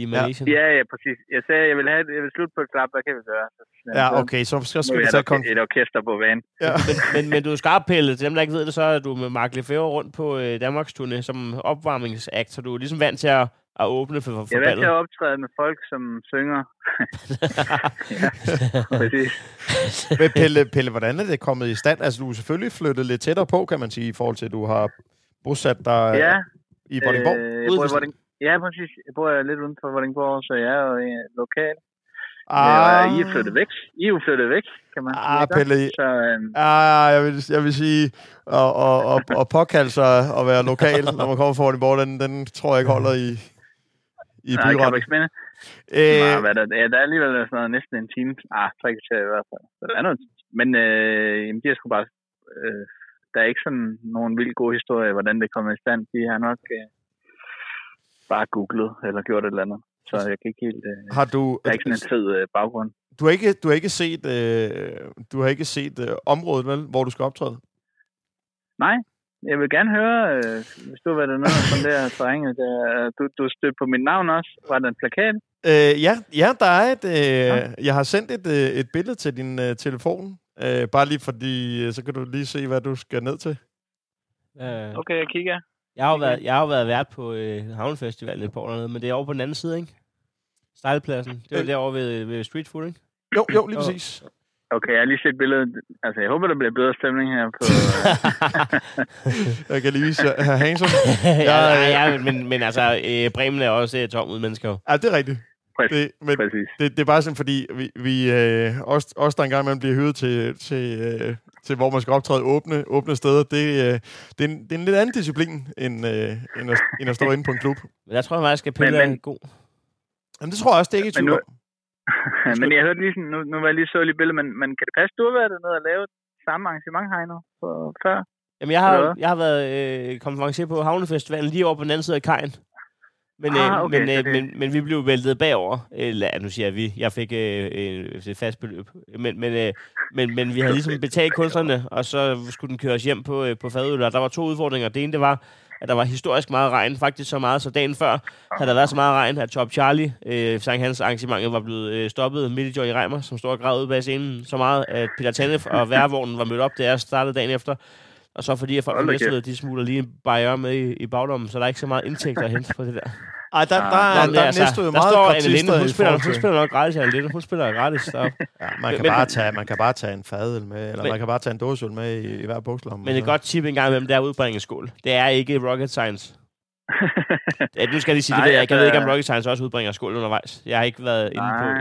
i Malaysia. ja, ja, præcis. Jeg sagde, jeg vil, have, jeg vil slutte på et klap, hvad kan vi gøre? Så, Ja, okay, så, må skal vi tage orke- et orkester på vanen. ja. Men, men, men du er skarp, Pelle. Til dem, der ikke ved det, så er du med Mark Lefebvre rundt på øh, Danmarks turné som opvarmningsakt, så du er ligesom vant til at, at åbne for, for Jeg er vant til at optræde med folk, som synger. *laughs* ja, præcis. Men Pelle, Pelle, hvordan er det kommet i stand? Altså, du er selvfølgelig flyttet lidt tættere på, kan man sige, i forhold til, at du har bosat dig Ja, i Vordingborg. Øh, Ude i Vording... Ja, præcis. Jeg bor lidt uden for Vordingborg, så jeg er jo øh, lokal. Ah, Ah. I er flyttet væk. I er jo flyttet væk, kan man sige. Ah, ikke? Pelle. Så, øhm, Ah, jeg vil, jeg vil sige, at, at, at, at påkalde sig at være lokal, når man kommer fra Vordingborg, den, den tror jeg ikke holder i, i nej, kan du ikke spænde? Øh, Øh... Hvad der, ja, der er alligevel sådan noget, næsten en time. Ah, tre kvarter i hvert fald. Så der er noget. Men øh, jamen, de har sgu bare... Øh, der er ikke sådan nogen vild god historie, hvordan det kommer i stand. De har nok øh, bare googlet eller gjort et eller andet. Så jeg kan ikke helt... Øh, har du, der er ikke sådan en fed øh, baggrund. du, har ikke, du har ikke set, øh, du har ikke set øh, området, vel, hvor du skal optræde? Nej, jeg vil gerne høre, øh, hvis du var der noget sådan der terrænet. Der, du, du stødte på mit navn også. Var der en plakat? Øh, ja, ja, der er et... Øh, jeg har sendt et, øh, et billede til din øh, telefon. Øh, bare lige fordi, øh, så kan du lige se, hvad du skal ned til. Øh, Okay, jeg kigger. Jeg, har jo været, jeg har jo været vært på øh, Havnefestivalen et par år dernede, men det er over på den anden side, ikke? Stejlepladsen. Det var Øh. derovre ved, ved Street Food, ikke? Jo, jo, lige præcis. Okay, jeg har lige set billedet. Altså, jeg håber, der bliver bedre stemning her på... *laughs* Jeg kan lige vise jer herr Hansen. ja, *laughs* Jeg, ja, øh, ja, men, men altså, øh, Bremen er også øh, tom uden mennesker. Ja, det er rigtigt. præcis. Det, men præcis. det, det er bare sådan, fordi vi, vi øh, os, os, der engang imellem bliver hyret til, til, øh, til hvor man skal optræde åbne, åbne steder, det, øh, det, er en, det er en lidt anden disciplin, end, øh, end, at, end at stå inde på en klub. Men der tror jeg faktisk, at Pelle Men- men- er god. Jamen, det tror jeg også, det er ikke i Men tvivl *laughs* men jeg hørte lige sådan, nu, nu var jeg lige så lige billede, men, men kan det passe, du har været dernede og lavet samme arrangement, for, før? Jamen, jeg har, jeg har været øh, konferencier på Havnefestivalen lige over på den anden side af kajen. Men, Ah, øh, okay, men, øh, det- men, men vi blev væltet bagover. Eller, nu siger jeg vi. Jeg fik øh, øh, et fast beløb. Men, men, øh, men, men vi havde ligesom betalt kunstnerne, og så skulle den køres hjem på, øh, på fadøl. Og der var to udfordringer. Det ene, det var, at der var historisk meget regn. Faktisk så meget, så dagen før havde der været så meget regn, at Top Charlie, øh, Sankt Hans arrangementet, var blevet øh, stoppet midt i Joy Reimer, som stod og græd ude bag scenen. Så meget, at Peter Tanef og *laughs* værvognen var mødt op, da jeg startede dagen efter. Og så fordi, at folk fra de smuler lige en bajer med i, i bagdommen, så der er ikke så meget indtægter at hente på det der. *laughs* Ej, der, der, Ah, der, der, men der er næste jo der meget står Anne Linde, hun spiller, hun spiller nok gratis, Anne Linde. Hun spiller gratis. *laughs* Så. Ja, man kan, Men- bare tage, man kan bare tage en fadøl med, eller Men- man kan bare tage en dåseøl med i, i hver bukslomme. Men et godt tip en gang imellem, det er at udbringe skål. Det er ikke rocket science. *laughs* Ja, nu skal jeg lige sige, det Nej, ved jeg ikke. Jeg ved ikke, om altså- rocket science også udbringer skål undervejs. Jeg har ikke været inde på... Nej,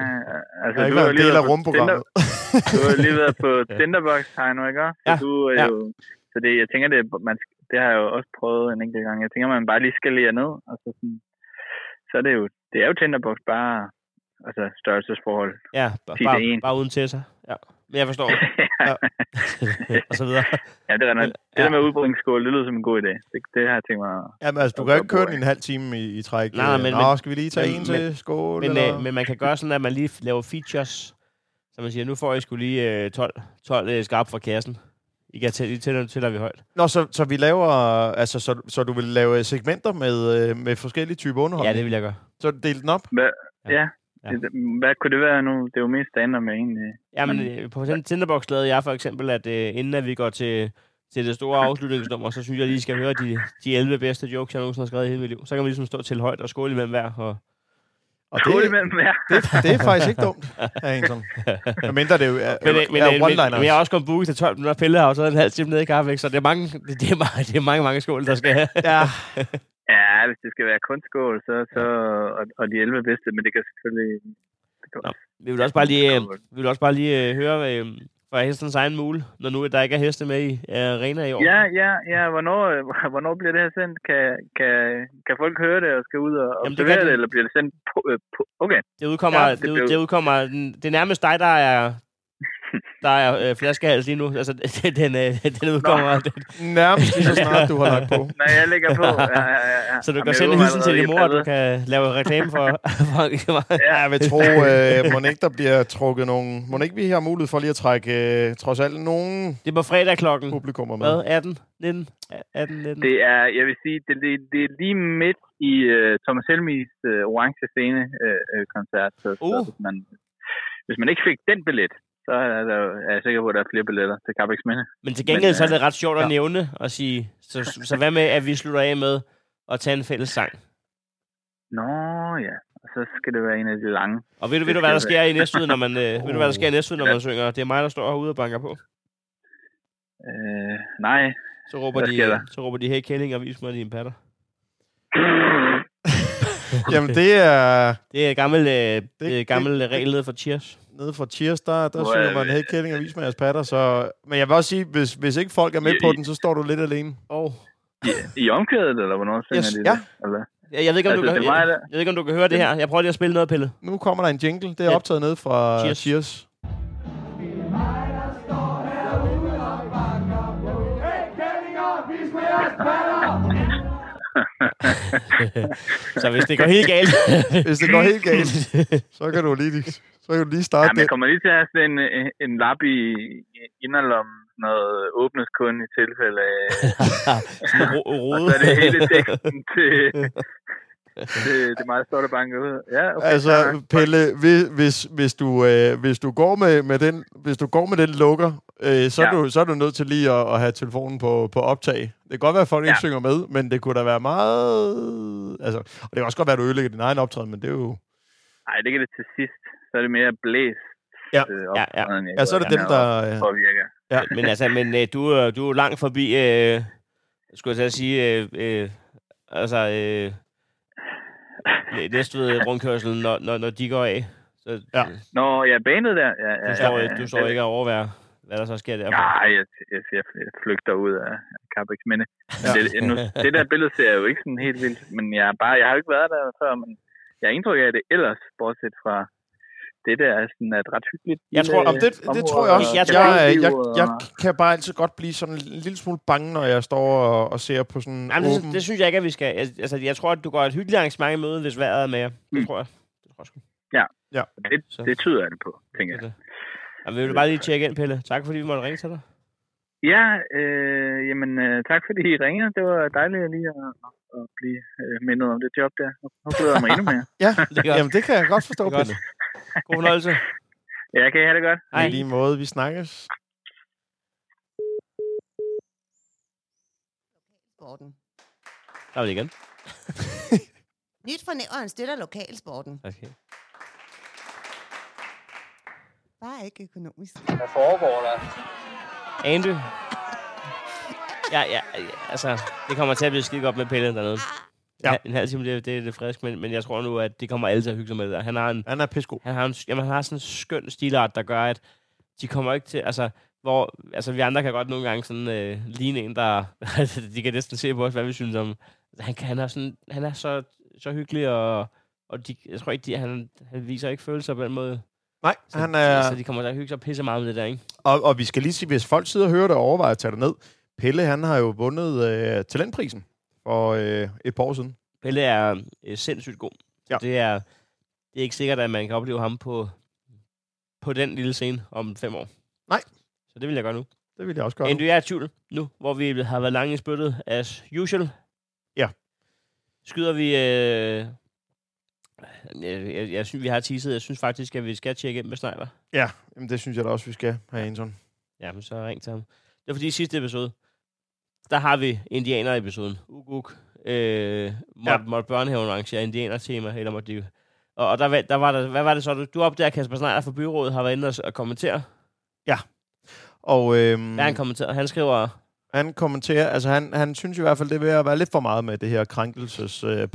altså, Jeg har ikke været en lige del af rumprogrammet. Tinder- Du har lige været på Tinderbox, Heino, ikke? Ja, du er ja. jo... Så det, jeg tænker, det, man, det har jeg jo også prøvet en enkelt gang. Jeg tænker, man bare lige skal lære ned. Og så, sådan, så er det jo, det er jo Tinderbox bare altså størrelsesforhold. Ja, bare, 10 til bare, 1. bare uden til sig. Ja. Men jeg forstår. *laughs* Ja. *laughs* og så videre. ja, det er rigtigt. Det der med udbringskål, det lyder som en god idé. Det, det har jeg tænkt mig. Jamen, altså, du kan jo ikke køre den i en halv time i, i træk. Nej, Øh, men- Nå, men- skal vi lige tage men- en til skål? Men, eller? øh, men man kan gøre sådan, at man lige laver features. Så man siger, nu får I skulle lige øh, 12, 12 øh, skarp fra kassen. I kan tælle, I tæller, tæller vi højt. Nå, så, så vi laver, altså, så, så du vil lave segmenter med, øh, med forskellige typer Ja, underholdning? det vil jeg gøre. Så del den op? Hvad, Ja. ja. Ja. ja. Det, hvad kunne det være nu? Det er jo mest stand med egentlig. Jamen, Men- øh, på Tinderbox lavede jeg for eksempel, at øh, inden at vi går til, til det store afslutningsnummer, så synes jeg lige, skal høre de, de 11 bedste jokes, jeg nogensinde har skrevet i hele mit liv. Så kan vi ligesom stå til højt og skåle imellem hver. Og, Og det, det, det er faktisk ikke dumt, Henningson. *laughs* Men mindre det er jo er, men, øh, men, er men, one-liners. men, jeg har også gået booket til 12 minutter, Pelle har jo så en halv time nede i kaffe, ikke? så det er mange, det, det, er mange, det er mange, mange skål, der skal have. Ja, *laughs* Ja, hvis det skal være kun skål, så, så og, og de 11 bedste, men det kan selvfølgelig... Det kan, Nå, Vi vil også bare lige, øh, vi vil også bare lige øh, høre øh, fra hestens egen mule, når nu der ikke er heste med i arena i år. Ja, ja, ja. Hvornår, *laughs* hvornår bliver det her sendt? Kan, kan, kan folk høre det og skal ud og Jamen, det det, de. eller bliver det sendt på... Øh, på okay. Det udkommer, Ja, det det, det, blev- det udkommer, den- det er nærmest dig, der er, der er øh, flaskehals lige nu. Altså, *laughs* den, den, øh, den udkommer. Den, nærmest lige så snart, *laughs* du har lagt på. Når jeg lægger på. Ja, ja, ja, ja. *laughs* så du Jamen, kan sende hilsen til din mor, og du kan lave reklame for, for. Ja, jeg vil tro, øh, må ikke der bliver trukket nogle... Må ikke vi har mulighed for lige at trække øh, trods alt nogle Det er på fredag klokken, publikummer med? hvad, 18, 19? 18, 19? Det er, jeg vil sige, det, det, det er lige midt i uh, Thomas Helmis uh, orange scene uh, uh, koncert. Så, så Uh. hvis, man, hvis man ikke fik den billet, så er, der, er jeg sikker på, at der er flere billetter til Carbex Minde. Men til gengæld Men, så er det ret sjovt at ja. nævne og sige, så, så hvad med, at vi slutter af med at tage en fælles sang? Nå ja, og så skal det være en af de lange. Og ved du, ved du hvad der sker i næste når man, øh, ved du, hvad der sker i næste når man synger? Det er mig, der står herude og banker på. Uh, nej, Så råber, Hvad de, så råber de, hey Kælling, og vis mig dine patter. *laughs* Jamen, det er Det er gammel, øh, det, det- er gammel regel nede for Cheers. Nede fra Cheers, der, der Hvor synger er man helt kælling og vis med jeres patter. Så, men jeg vil også sige, hvis, hvis ikke folk er med I- på I- den, så står du lidt alene. Oh. I, i omkvædet, eller hvornår synger Yes, de ja. det? Eller? Jeg, jeg, ved ikke, om Altså, du kan, jeg, der- jeg ved ikke, om du kan høre det her. Jeg prøver lige at spille noget, Pelle. Nu kommer der en jingle. Det er Ja. optaget ned fra Cheers. Cheers. Cheers. *laughs* Så hvis det går helt galt... *laughs* Hvis det går helt galt, *laughs* så kan du lige, så kan du lige starte Ja, men jeg kommer lige til at have en, en, en lap i, inderlommen, noget åbnes kun i tilfælde af... Sådan ro- Og så er det hele teksten til... det, det er meget stort at banke ud. Ja, okay. Altså, Pelle, hvis, hvis, hvis, du, øh, hvis, du går med, med den, hvis du går med den lukker, øh, så, ja. er du, så er du nødt til lige at, at have telefonen på, på optag. Det kan godt være, at folk ja. ikke synger med, men det kunne da være meget... Altså, og det kan også godt være, at du ødelægger din egen optræden, men det er jo... Nej, det kan det til sidst. Så er det mere blæst. Ja. øh, Ja, ja. Ja, så er det dem, der... Øh, Påvirker. ja. Men altså, men øh, du, er- du er jo langt forbi, øh, skulle jeg sige, øh, øh, altså, øh, næste ved rundkørselen, når, når, når de går af. Så, Ja. Nå, ja, banet der. Ja, ja, Du står, ja, ikke, ja. du står ikke og overværer, hvad der så sker der. Ja, jeg, jeg, jeg, jeg flygter ud af Carbex Minde. Men det, nu, det der billede ser jo ikke sådan helt vildt, men jeg, bare, jeg har jo ikke været der før, men jeg har indtryk af, det ellers, bortset fra det der, er sådan et ret hyggeligt. Jeg tror- Jamen, det, det tror jeg også. Jeg Jeg, tror jeg, jeg, det jeg kan bare altid godt blive sådan en lille smule bange, når jeg står og, og ser på sådan Nej, men åben... det, det, synes jeg ikke, at vi skal. Altså, jeg tror, at du går et hyggeligt arrangement i møde, hvis vejret er med jer. Det Mm. tror jeg. Det tror jeg sgu. Det, Så. det tyder det på, tænker jeg. Det. Jamen, vi vil bare lige tjekke ind, Pelle. Tak, fordi vi måtte ringe til dig. Ja, øh, jamen øh, tak fordi I ringer. Det var dejligt lige at, at blive øh, mindet om det job der. Nu glæder jeg mig endnu mere. *laughs* Ja, Det jamen det kan jeg godt forstå, Det. Pelle. God fornøjelse. *laughs* Ja, kan I have det godt? Hej. I lige måde, vi snakkes. Sporten. Der er vi igen. *laughs* Nyt fra Nævren støtter lokalsporten. Okay. Bare ikke økonomisk. Hvad foregår der? Andy. Ja, ja, ja, altså, det kommer til at blive skide godt med Pelle dernede. Ja. En halv time, det, det er det frisk, men, men jeg tror nu, at de kommer alle til at hygge sig med det der. Han har en, Han er pissegod. han har, en, jamen, han har sådan en skøn stilart, der gør, at de kommer ikke til, altså, hvor, altså, vi andre kan godt nogle gange sådan øh, ligne en, der, *laughs* de kan næsten se på os, hvad vi synes om. Han, kan, han er sådan, han er så, så hyggelig, og, og de, jeg tror ikke, de, han, han viser ikke følelser på den måde. Nej, Så, han er... så de kommer til at hygge sig pisse meget med det der, ikke? Og, og vi skal lige sige, hvis folk sidder og hører det og overvejer at tage det ned, Pelle, han har jo vundet øh, talentprisen for øh, et par år siden. Pelle er øh, sindssygt god. Ja. Det, er, det er ikke sikkert, at man kan opleve ham på, på den lille scene om fem år. Nej. Så det vil jeg gøre nu. Det vil jeg også gøre. Andy, jeg er i tvivl nu, hvor vi har været lange i spyttet, as usual. Ja. Skyder vi... Øh, jeg, jeg, jeg, synes, vi har teaset. Jeg synes faktisk, at vi skal tjekke ind med Snyder. Ja, jamen, det synes jeg da også, vi skal have sådan. Ja, men så ring til ham. Det er fordi sidste episode, der har vi indianer-episoden. Uguk. Øh, måtte, Ja. ja. måtte børnehaven arrangere indianer-tema, eller måtte de... Og, og der, var- der var der, hvad var det så? Du, du opdager, at Kasper Snyder fra byrådet har været inde og, kommentere. Og øhm, Hvad han kommenteret? Han skriver, han kommenterer, altså han, han synes i hvert fald, det er ved at være lidt for meget med det her krænkelses øh,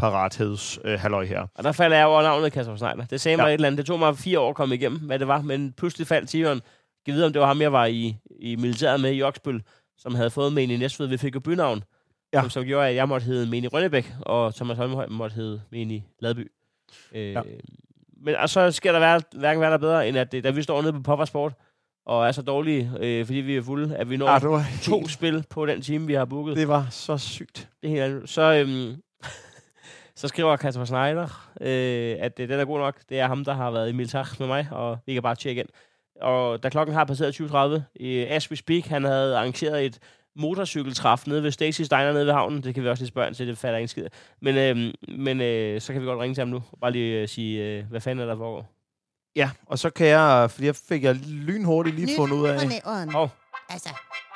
øh, her. og der falder jeg over navnet Kasper Snyder. Det sagde mig Ja. et eller andet. Det tog mig fire år at komme igennem, hvad det var, men pludselig faldt tiveren. Jeg vide, om det var ham, jeg var i, i militæret med i Oksbøl, som havde fået med i Næstved. Vi fik jo bynavn, Ja. som, som gjorde, at jeg måtte hedde Meni Rønnebæk, og Thomas Holmhøj måtte hedde Meni Ladby. Øh, Ja. Men og så skal der være, hverken være der bedre, end at det, da vi står nede på Sport, og er så dårlige, øh, fordi vi er fulde, at vi når Ah, det, var to helt, spil på den time, vi har booket. det var så sygt. Det er helt andet. Så, øhm, *laughs* så skriver Kasper Schneider, øh, at øh, den er god nok. Det er ham, der har været i militær med mig, og vi kan bare tjekke ind. Og da klokken har passeret 20.30, i as we speak, han havde arrangeret et motorcykeltræf nede ved Stacy Steiner nede ved havnen. Det kan vi også lige spørge til, det falder ingen skid. Men, øhm, men øh, så kan vi godt ringe til ham nu, og bare lige øh, sige, øh, hvad fanden er der foregår. Ja, og så kan jeg, fordi jeg fik jeg lynhurtigt lige fundet ud af... Hov. Altså,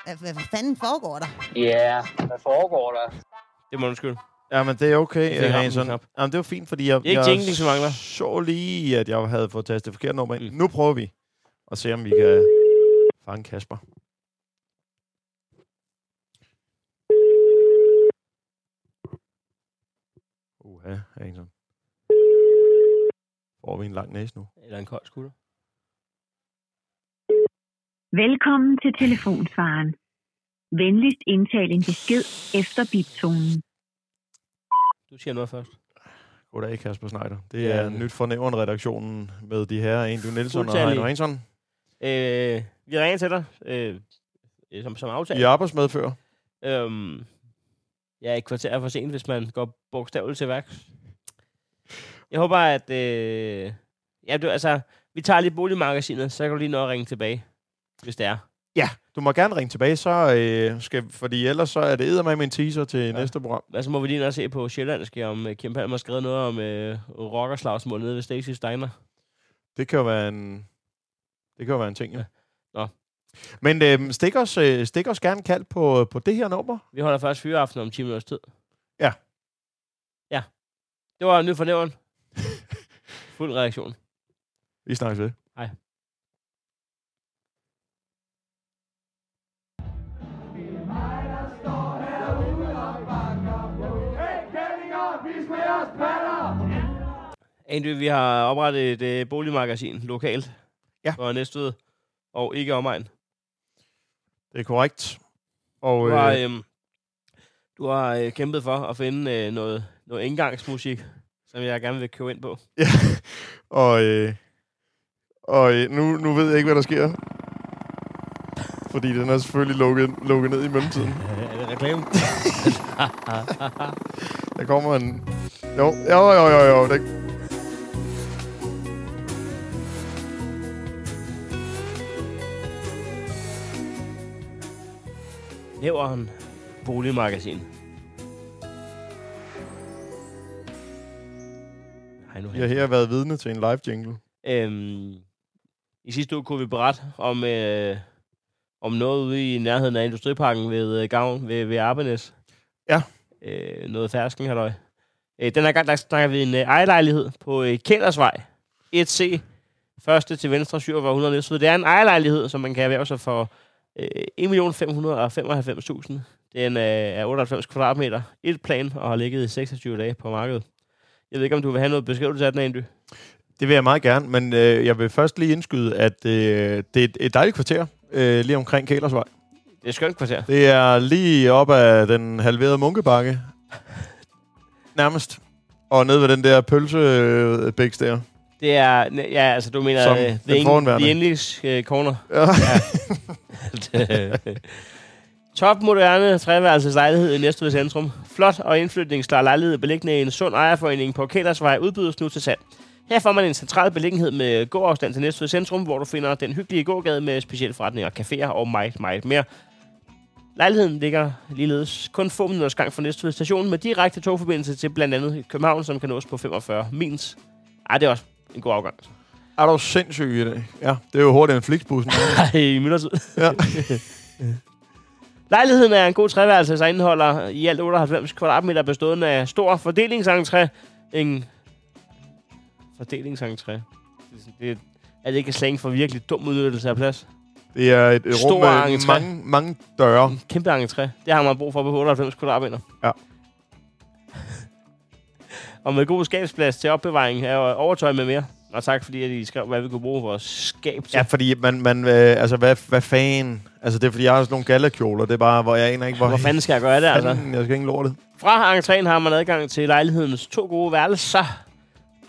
hvad, hvad, fanden foregår der? Ja, hvad foregår der? Det må du undskylde. Ja, men det er okay, øh, Hansen. den knap. Jamen, det var fint, fordi jeg, Ikke jeg jingling, som mangler. så lige, at jeg havde fået tastet det forkerte nummer ind. Mm. Nu prøver vi at se, om vi kan fange Kasper. Uha, Hansen. Får vi en lang næse nu? Eller en kold skulder. Velkommen til telefonsvaren. Venligst indtal en besked efter biptonen. Du siger noget først. Goddag, Kasper Schneider. Det Ja, er men- nyt fra Nævren-redaktionen med de her Andrew Nielsen og. Heino Hansen. Øh, vi ringer til dig, øh, øh, som, som aftalt. I arbejdsmedfører. Øhm, ja, et kvarter for sent, hvis man går bogstaveligt til værks. Jeg håber, at... Øh, ja, du, altså, vi tager lige boligmagasinet, så kan du lige nå at ringe tilbage, hvis det er. Ja, du må gerne ringe tilbage, så øh, skal, fordi ellers så er det med min teaser til ja. næste program. Altså må vi lige nå at se på Sjællandske, om uh, Kim Palm har skrevet noget om uh, rockerslagsmål nede ved Stacy Steiner. Det kan jo være en, det kan jo være en ting, ja. Nå. Men øh, stik, os, øh, stik os gerne kald på, på det her nummer. Vi holder først fyreaften om 10 minutters tid. Ja. Ja. Det var nyt for nævren. *laughs* Fuld reaktion. Vi snakkes ved. Hej. Andy, vi har oprettet et uh, boligmagasin lokalt Ja. for Næstved og ikke omegn. Det er korrekt. Og Du har, øh, øhm, du har øh, kæmpet for at finde øh, noget, noget indgangsmusik, som jeg gerne vil købe ind på. *laughs* og, øh, og øh, nu, nu ved jeg ikke, hvad der sker. Fordi den er selvfølgelig lukket, lukket ned i mellemtiden. *laughs* er det reklame? *laughs* Der kommer en... Jo, jo, jo, jo, jo. Det... Nævren Boligmagasin. Hej nu, Jeg har her været vidne til en live jingle. Øhm, I sidste uge kunne vi berette om, øh, om noget ude i nærheden af Industriparken ved øh, Gavn ved, ved Arbenes. Ja. Øh, noget fersken, halløj. Øh, den her gang, der snakker vi en øh, ejerlejlighed på øh, Kældersvej 1C. Første til venstre, syr var 100 næstved. Det er en ejerlejlighed, som man kan erhverve sig for 1.595.000. Den øh, er 98 kvadratmeter. Et plan og har ligget i 26 dage på markedet. Jeg ved ikke, om du vil have noget beskrivelse af den, Andy? Det vil jeg meget gerne, men øh, jeg vil først lige indskyde, at øh, det er et, et dejligt kvarter øh, lige omkring Kælersvej. Det er et skønt kvarter. Det er lige op ad den halverede munkebakke. Nærmest. Og ned ved den der pølsebæks der. Det er, ja, altså du mener, Som uh, the, foranværende. the English uh, corner. Ja. *laughs* Top moderne treværelseslejlighed i Næstved Centrum. Flot og indflytningsklar lejlighed beliggende i en sund ejerforening på Kældersvej udbydes nu til salg. Her får man en central beliggenhed med gåafstand til Næstved Centrum, hvor du finder den hyggelige gågade med specielle forretninger, caféer og meget, meget mere. Lejligheden ligger ligeledes kun få minutters gang fra Næstved station med direkte togforbindelse til blandt andet København, som kan nås på 45 mils. Ej, det er også en god afgang. Er du sindssyg i det? Ja, det er jo hurtigere end Flixbussen. *laughs* Ej, i myldretid. ja. *laughs* Lejligheden er en god treværelse, der indeholder i alt 98 kvadratmeter bestående af stor fordelingsentré. En fordelingsentré. Det er, er det ikke slang for virkelig dum udnyttelse af plads? Det er et, et rum Stor med entré. mange, mange døre. Kæmpe entré. Det har man brug for på 98 kvadratmeter. Ja. Og med god skabsplads til opbevaring af overtøj med mere. Og tak fordi, at I skrev, hvad vi kunne bruge vores skab til. Ja, fordi man, man øh, altså, hvad, hvad fanden? Altså, det er, fordi jeg har sådan nogle galakjoler. Det er bare, hvor jeg aner ikke, hvor... Hvor fanden skal jeg gøre det, altså? Jeg skal ikke lortet. Fra entréen har man adgang til lejlighedens to gode værelser.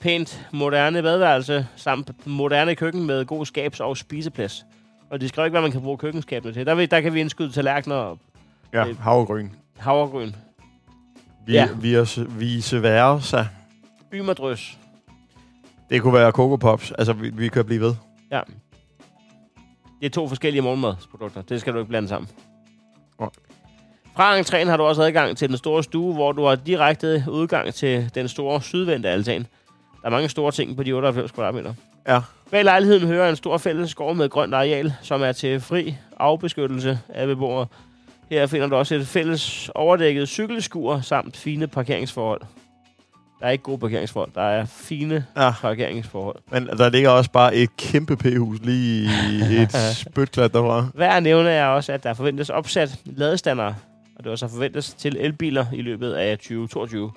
Pænt moderne badeværelse, samt moderne køkken med god skabs- og spiseplads. Og de skriver ikke, hvad man kan bruge køkkenskabene til. Der, der kan vi indskyde tallerkener og Ja, havregryn. havregryn. Vi, Ja. ja. vi vice versa. Bymadrøs. Det kunne være Coco Pops. Altså, vi, vi kan blive ved. Ja. Det er to forskellige morgenmadsprodukter. Det skal du ikke blande sammen. Nej. Fra entréen har du også adgang til den store stue, hvor du har direkte udgang til den store sydvendte altan. Der er mange store ting på de 98 kvadratmeter. Ja. Bag lejligheden hører en stor fælles gård med grønt areal, som er til fri afbeskyttelse af beboere. Her finder du også et fælles overdækket cykelskur samt fine parkeringsforhold. Der er ikke gode parkeringsforhold, der er fine Ja. parkeringsforhold. Men der ligger også bare et kæmpe p-hus lige i et *laughs* spytklat derfra. Værd at nævne er også, at der forventes opsat ladestandere, og det også forventes til elbiler i løbet af 2022.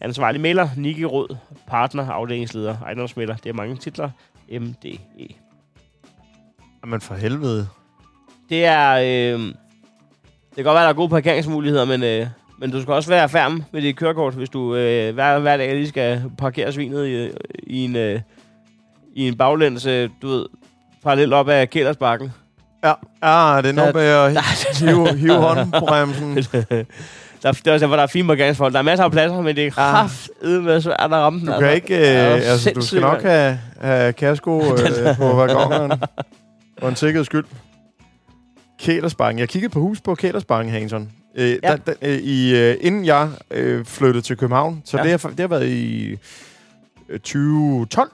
Ansvarlig mailer, Niki Rød, partner, afdelingsleder, ejendomsmæler. Det er mange titler. MDE. Men for helvede. Det er... Øh, kan godt være, der er gode parkeringsmuligheder, men, øh, men du skal også være færm med dit kørekort, hvis du øh, hver, hver dag lige skal parkere svinet i, i en, øh, i en baglæns, øh, du ved, parallelt op ad Kældersbakken. Ja, ja det er nok med at hive, hive hånden på bremsen. *laughs* der, det er også derfor, der er fine parkeringsforhold. Der er masser af pladser, men det er kraftedeme med svært at ramme den. Du kan ikke... Øh, altså, du skal nok have, have kasko *laughs* øh, på vagonerne. For en sikkerheds skyld. Kælersbanken. Jeg kiggede på hus på Kælersbanken, Hanson. Øh, Ja. der, der, øh, i, øh, inden jeg øh, flyttede til København, så Ja. det, har, det har været i øh, 2012,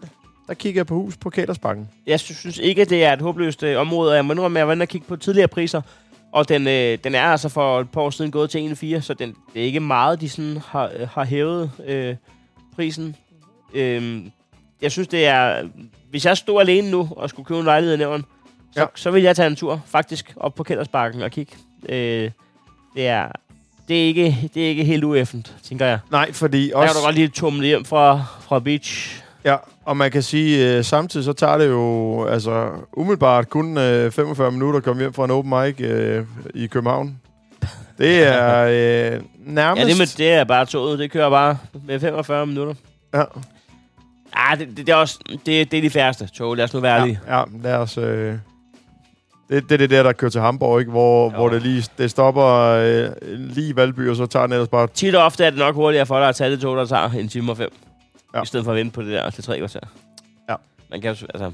der kiggede jeg på hus på Kælersbanken. Jeg sy- synes ikke, at det er et håbløst øh, område. Jeg må indrømme, at jeg var inde og kigge på tidligere priser. Og den, øh, den er altså for et par år siden gået til 1,4, så den, det er ikke meget, de sådan har, øh, har hævet øh, prisen. Øhm, jeg synes, det er... Hvis jeg stod alene nu og skulle købe en lejlighed i Nævren, så, ja. Så vil jeg tage en tur faktisk op på Kældersbakken og kigge. Øh, det er... Det er, ikke, det er ikke helt ueffent, tænker jeg. Nej, fordi Der kan også... du godt lige tumle hjem fra, fra beach. Ja, og man kan sige, øh, samtidig så tager det jo altså umiddelbart kun øh, 45 minutter at komme hjem fra en open mic øh, i København. Det *laughs* er øh, nærmest... Ja, det, med, det er bare toget. Det kører bare med 45 minutter. Ja, Ah, det, det, det, er også det, det er de færreste tog. Lad os nu være ærlige. ja, ja lad os... Øh, det, det er det der, der kører til Hamburg, ikke? Hvor, Jo. hvor det lige det stopper øh, lige i Valby, og så tager den ellers bare... Tit og ofte er det nok hurtigere for dig at tage det tog, der tager en time og fem. Ja. Ja. I stedet for at vente på det der til tre kvarter. Ja. Man kan altså...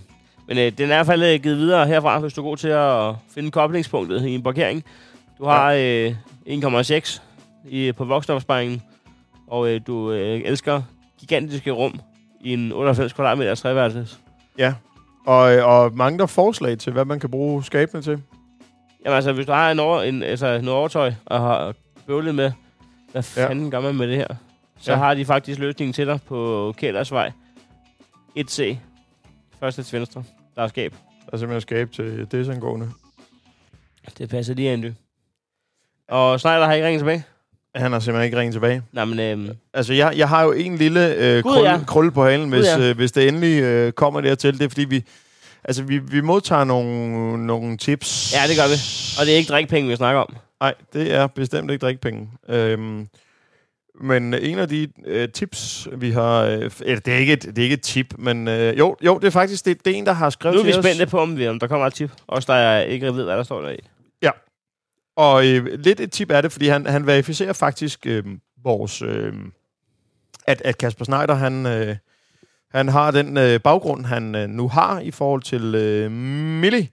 Men øh, den er i hvert fald øh, givet videre herfra, hvis du er god til at finde koblingspunktet i en parkering. Du har øh, 1,6 i, på voksstofsparingen, og øh, du øh, elsker gigantiske rum i en 98 kvadratmeter treværelses. Ja. Og, og mange der forslag til, hvad man kan bruge skabene til. Jamen altså, hvis du har en over, en, altså, noget overtøj og har bøvlet med, hvad Ja. fanden gør man med det her? Så Ja. ja. har de faktisk løsningen til dig på Kældersvej 1C. Første til venstre. Der er skab. Der er simpelthen skab til desangående. Det passer lige ind, du. Og Snyder har ikke ringet tilbage? Han har simpelthen ikke ringet tilbage. Nej, men øhm, Altså, jeg, jeg har jo en lille øh, Gud, krølle, ja. krølle på halen, hvis, ja. øh, hvis det endelig øh, kommer dertil. Det er, fordi vi... Altså, vi, vi modtager nogle, nogle tips. ja, det gør vi. Og det er ikke drikpenge, vi snakker om. Nej, det er bestemt ikke drikpenge. Øhm, men en af de øh, tips, vi har... Øh, det, er ikke et, det er ikke et tip, men øh, jo, jo, det er faktisk det, det er en, der har skrevet Nu er vi til spændte på, om, vi, om der kommer et tip. Også der jeg ikke ved, hvad der står der i. Og øh, lidt et tip er det, fordi han, han verificerer faktisk øh, vores... Øh, at, at Kasper Schneider, han, øh, han har den øh, baggrund, han øh, nu har i forhold til øh, Millie.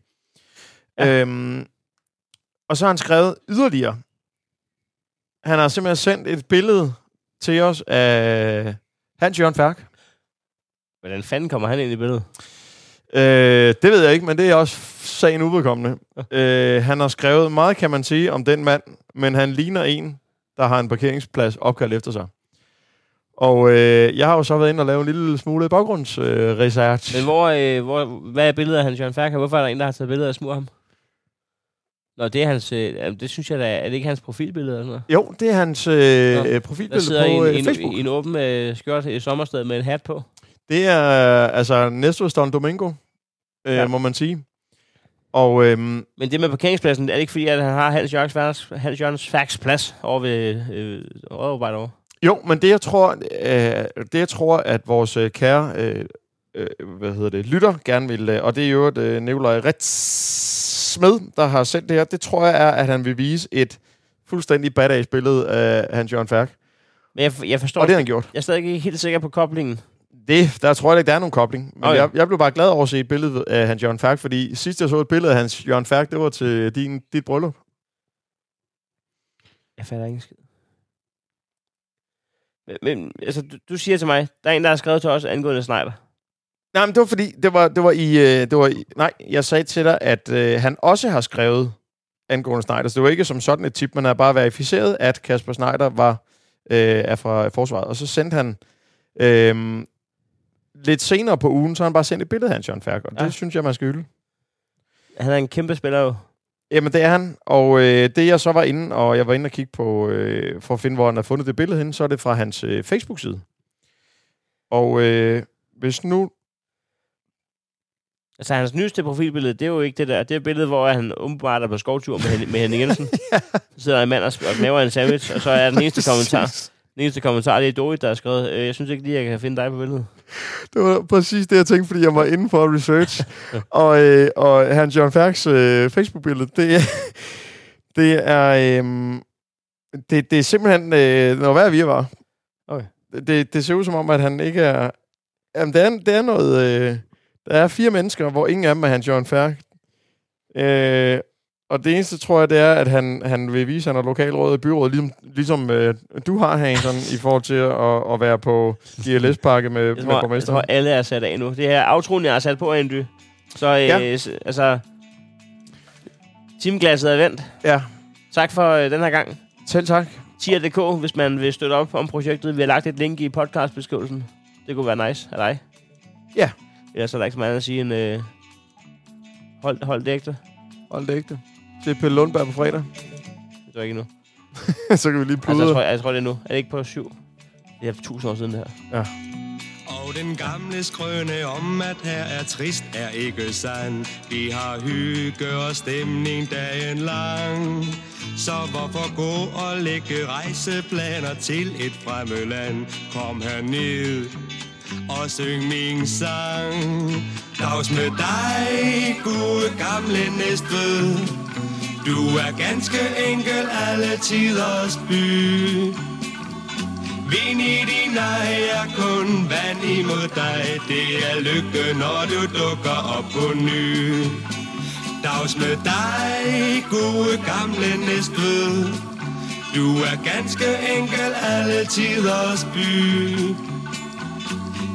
Ja. Øhm, og så har han skrevet yderligere. Han har simpelthen sendt et billede til os af Hans Jørgen Færk. Hvordan fanden kommer han ind i billedet? Øh, det ved jeg ikke, men det er også sagen uvedkommende. *laughs* øh, han har skrevet meget, kan man sige, om den mand, men han ligner en, der har en parkeringsplads opkaldt efter sig. Og øh, jeg har jo så været inde og lave en lille smule baggrundsresearch. Øh. Men hvor, øh, hvor, hvad er billedet af Hans Jørgen Færk? Hvorfor er der en, der har taget billeder af smur ham? Nå, det er hans... Øh, det synes jeg da... Er det ikke hans profilbillede eller sådan noget? jo, det er hans øh, Nå. øh, profilbillede på en, øh, Facebook. en, en åben øh, skørt i sommersted med en hat på. Det er altså Nestor Don Domingo, øh, ja. Må man sige. Og øhm, Men det med parkeringspladsen, er det ikke fordi, at han har Hans Jørgens, Færks, Hans Jørgens Færks plads over ved øh, Rødovarbejde over? Jo, men det jeg tror, øh, det jeg tror, at vores øh, kære, øh, øh, hvad hedder det, lytter gerne vil, øh, og det er jo et øh, Nikolaj Retsmed, der har sendt det her, det tror jeg er, at han vil vise et fuldstændig badass billede af Hans Jørgen Færk. Men jeg, jeg forstår... Og det har han gjort. Jeg er stadig ikke helt sikker på koblingen. Det, der tror jeg ikke, der er nogen kobling. Men Okay. jeg, jeg blev bare glad over at se et billede af Hans Jørgen Færk, fordi sidst jeg så et billede af Hans Jørgen Færk, det var til din, dit bryllup. Jeg fatter ikke en skid. Men, men altså, du, du siger til mig, der er en, der har skrevet til os angående Snyder. Nej, men det var fordi, det var, det var i... Øh, det var i nej, jeg sagde til dig, at øh, han også har skrevet angående Snyder. Så det var ikke som sådan et tip, man har bare verificeret, at Kasper Snyder var, øh, er fra forsvaret. Og så sendte han... Øh, lidt senere på ugen, så har han bare sendt et billede af Færk, og ja. Ja. det synes jeg, man skal hylde. Han er en kæmpe spiller jo. Jamen, det er han. Og øh, det, jeg så var inde, og jeg var inde og kigge på, øh, for at finde, hvor han har fundet det billede henne, så er det fra hans øh, Facebook-side. Og øh, hvis nu... Altså, hans nyeste profilbillede, det er jo ikke det der. Det er billedet, hvor han umiddelbart er på skovtur med, Hen- med Henning Jensen. *laughs* Så sidder en mand og, og knæver en sandwich, og så er den eneste *laughs* kommentar. Den eneste kommentar, det er Dorit, der har skrevet, øh, jeg synes ikke lige, jeg kan finde dig på billedet. *laughs* Det var præcis det, jeg tænkte, fordi jeg var inde for research. *laughs* og, øh, og Hans Jørgen Færks øh, Facebook-billede, det *laughs* det er... Øh, det, det er simpelthen øh, noget værd, vi var. Okay. Det, det ser ud som om, at han ikke er... Jamen, det er, det er noget... Øh, der er fire mennesker, hvor ingen af dem er Hans Jørgen Færk. Øh, og det eneste, tror jeg, det er, at han, han vil vise, at han er lokalråd i byrådet, ligesom, ligesom øh, du har, Hansen, i forhold til at, at være på GLS-pakke med, Jeg med tror, jeg tror, alle er sat af nu. Det her outroen, jeg har sat på, Andy. Så øh, Ja. altså... Timeglasset er vendt. Ja, Tak for øh, den her gang. selv tak. Tier.dk, hvis man vil støtte op om projektet. Vi har lagt et link i podcastbeskrivelsen. Det kunne være nice af dig. Ja. Ellers er der ikke så meget andet at sige end... Øh, hold, hold det ægte. Hold det ægte. Til Pelle Lundberg på fredag. Det tror jeg ikke nu. *laughs* så kan vi lige Altså, pludre. jeg, tror, jeg, jeg tror, det er nu. Er det ikke på syv? Det er tusind år siden, det her. Og Og den gamle skrøne om, at her er trist, er ikke sand. Vi har hygge og stemning dagen lang. Så hvorfor gå og lægge rejseplaner til et fremmed land? Kom herned og syng min sang. Dags med dig, gode gamle Næstved. Du er ganske enkel alle tiders by. Vin i din ej er kun vand imod dig. Det er lykke, når du dukker op på ny. Dags med dig, gode gamle Næstved. Du er ganske enkel alle tiders by.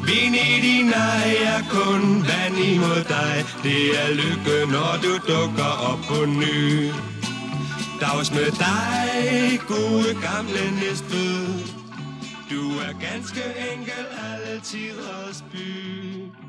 Vind i din ej er kun vand imod dig. Det er lykke, når du dukker op på ny. Dags med dig, gode gamle Næstved. Du er ganske enkel alle tiders by.